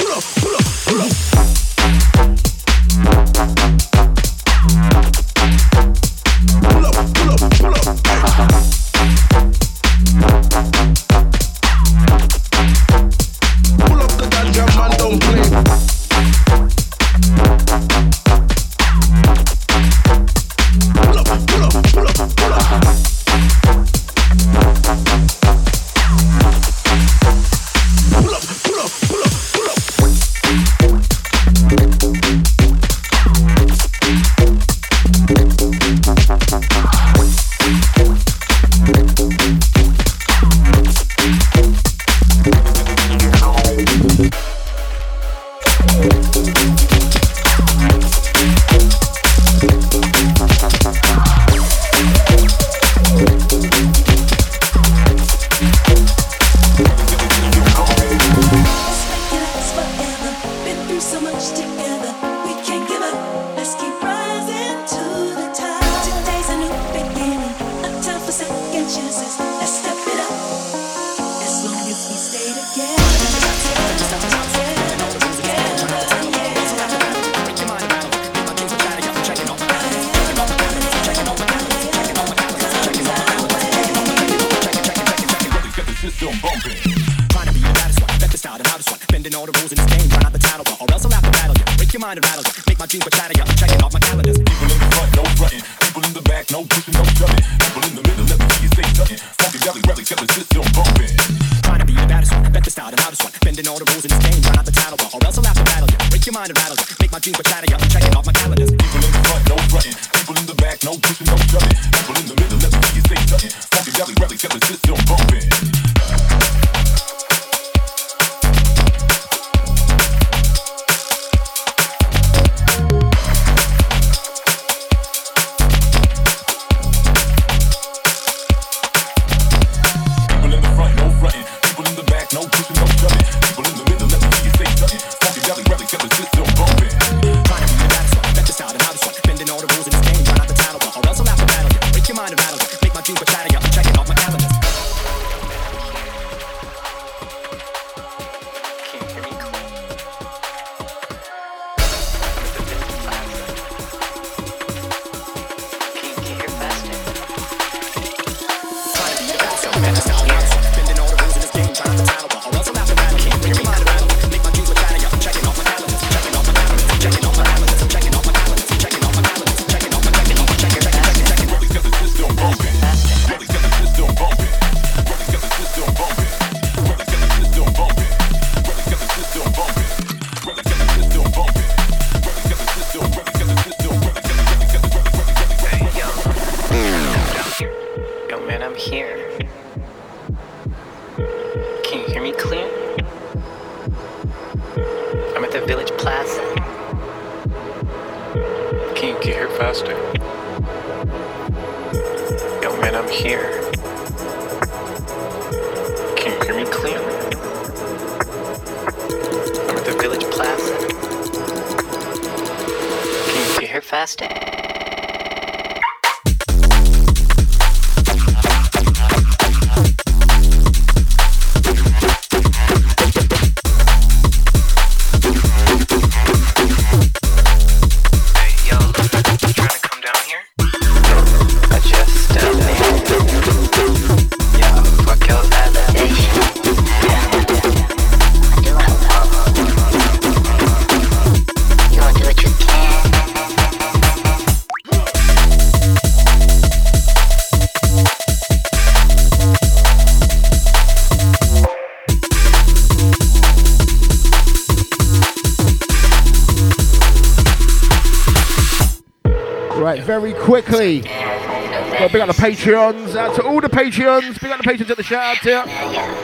quickly. Well, big up the Patreons. Out to all the Patreons. Big up the Patreons at the shout out here.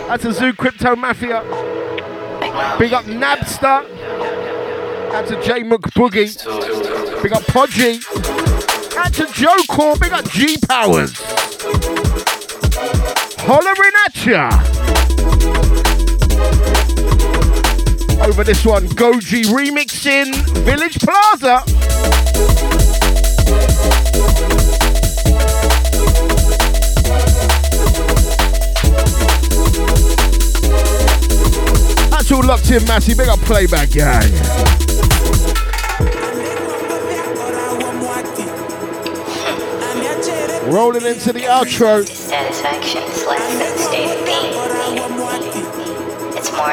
Out to Zoo Crypto Mafia. Big up Nabster. Out to J McBoogie. Big up Podgy. Out to Joe Core. Big up G Powers. Hollering at ya. Over this one, Goji remixing Village Plaza. That's all locked in, Massey. Big up playback gang. Rolling into the outro. Satisfaction is less than state of being. It's more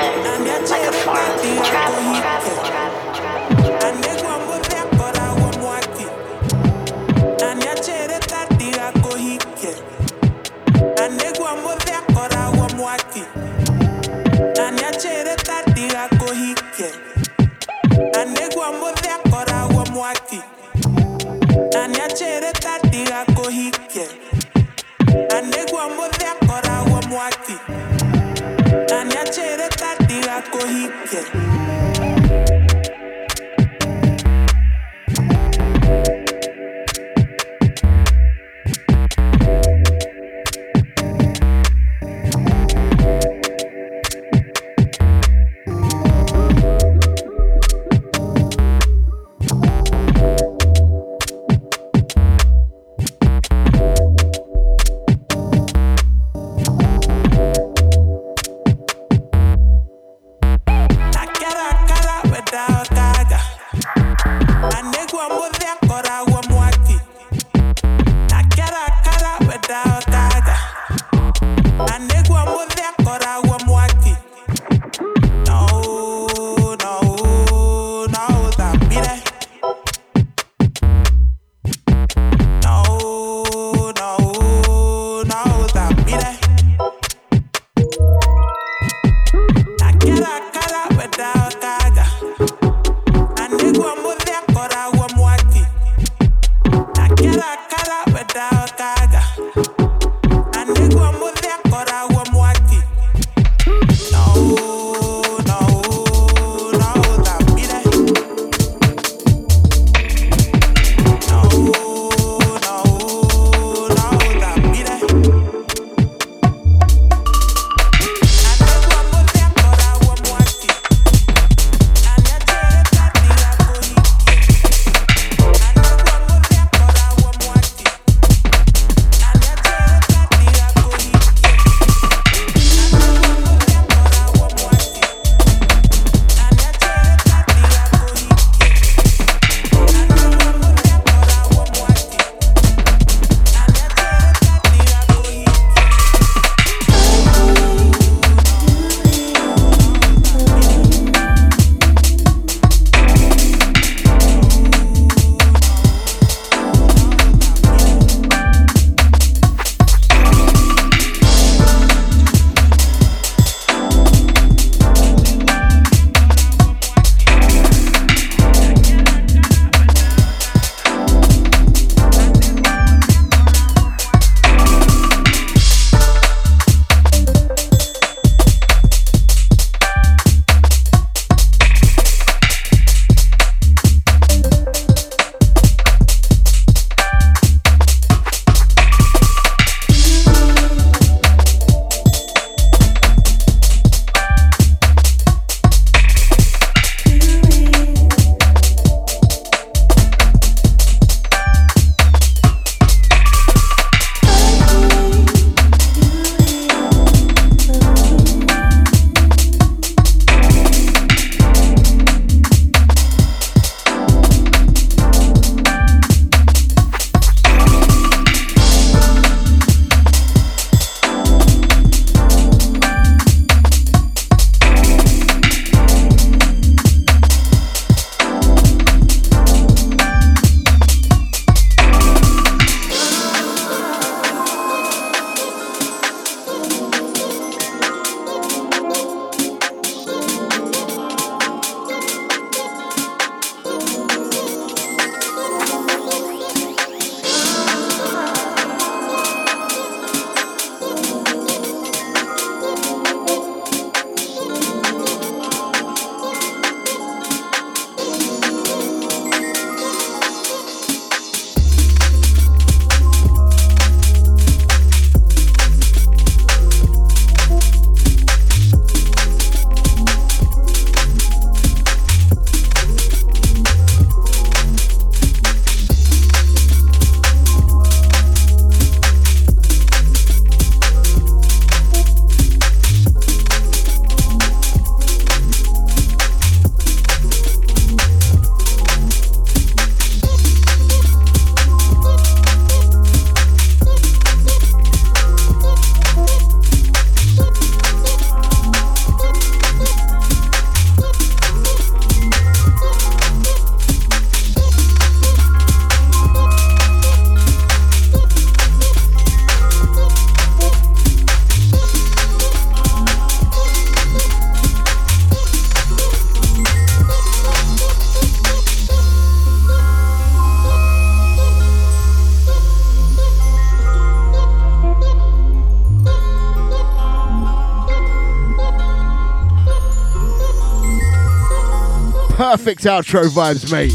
Perfect outro vibes, mate.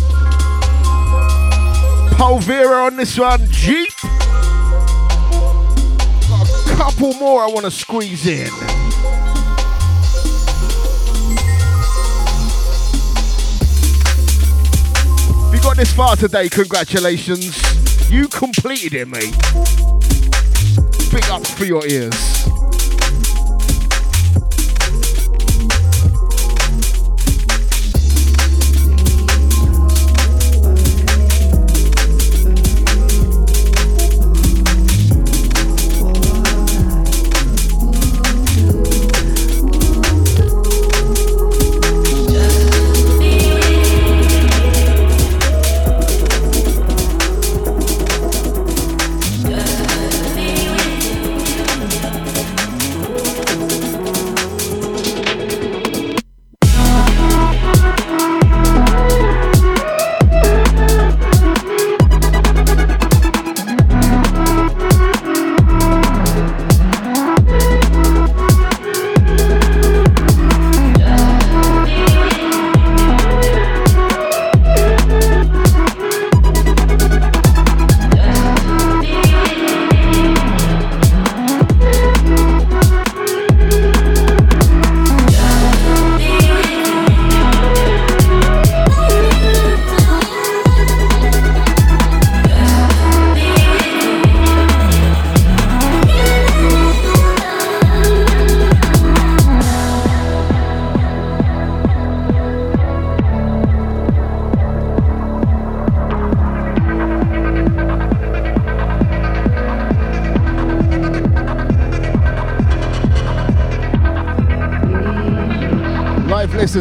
Polvera on this one. Jeep. Got a couple more I want to squeeze in. If you got this far today, congratulations. You completed it, mate. Big ups for your ears.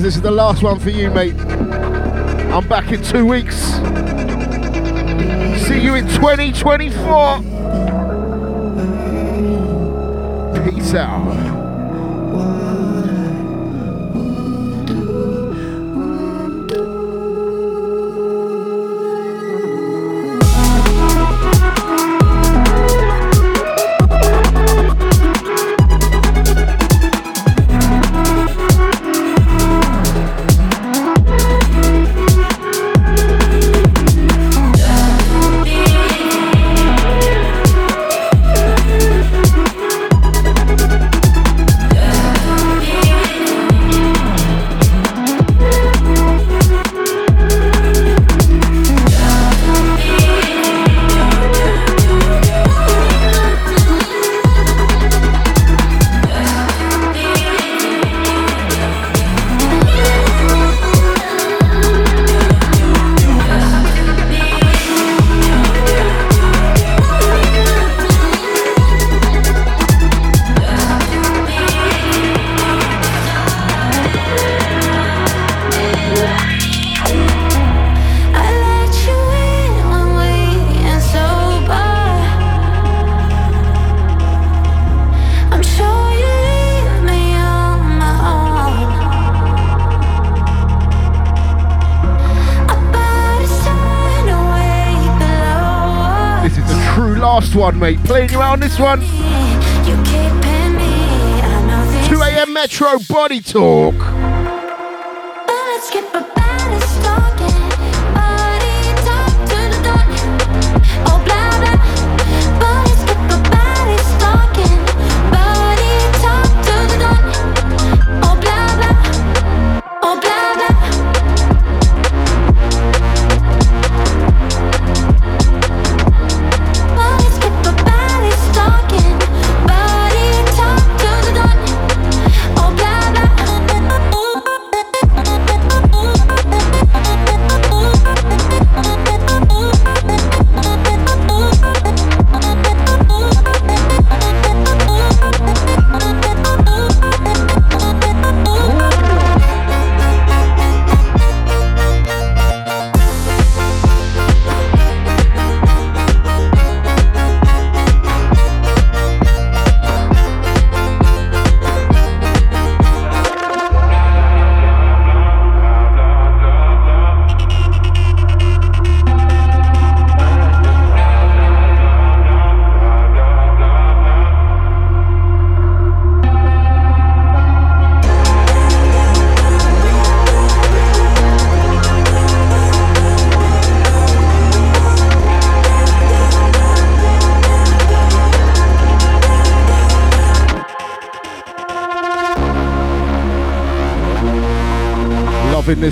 This is the last one for you, mate. I'm back in two weeks. See you in 2024. Peace out. One, mate. Playing you out on this one. You keeping me. I know this. 2 a.m. Metro Body Talk.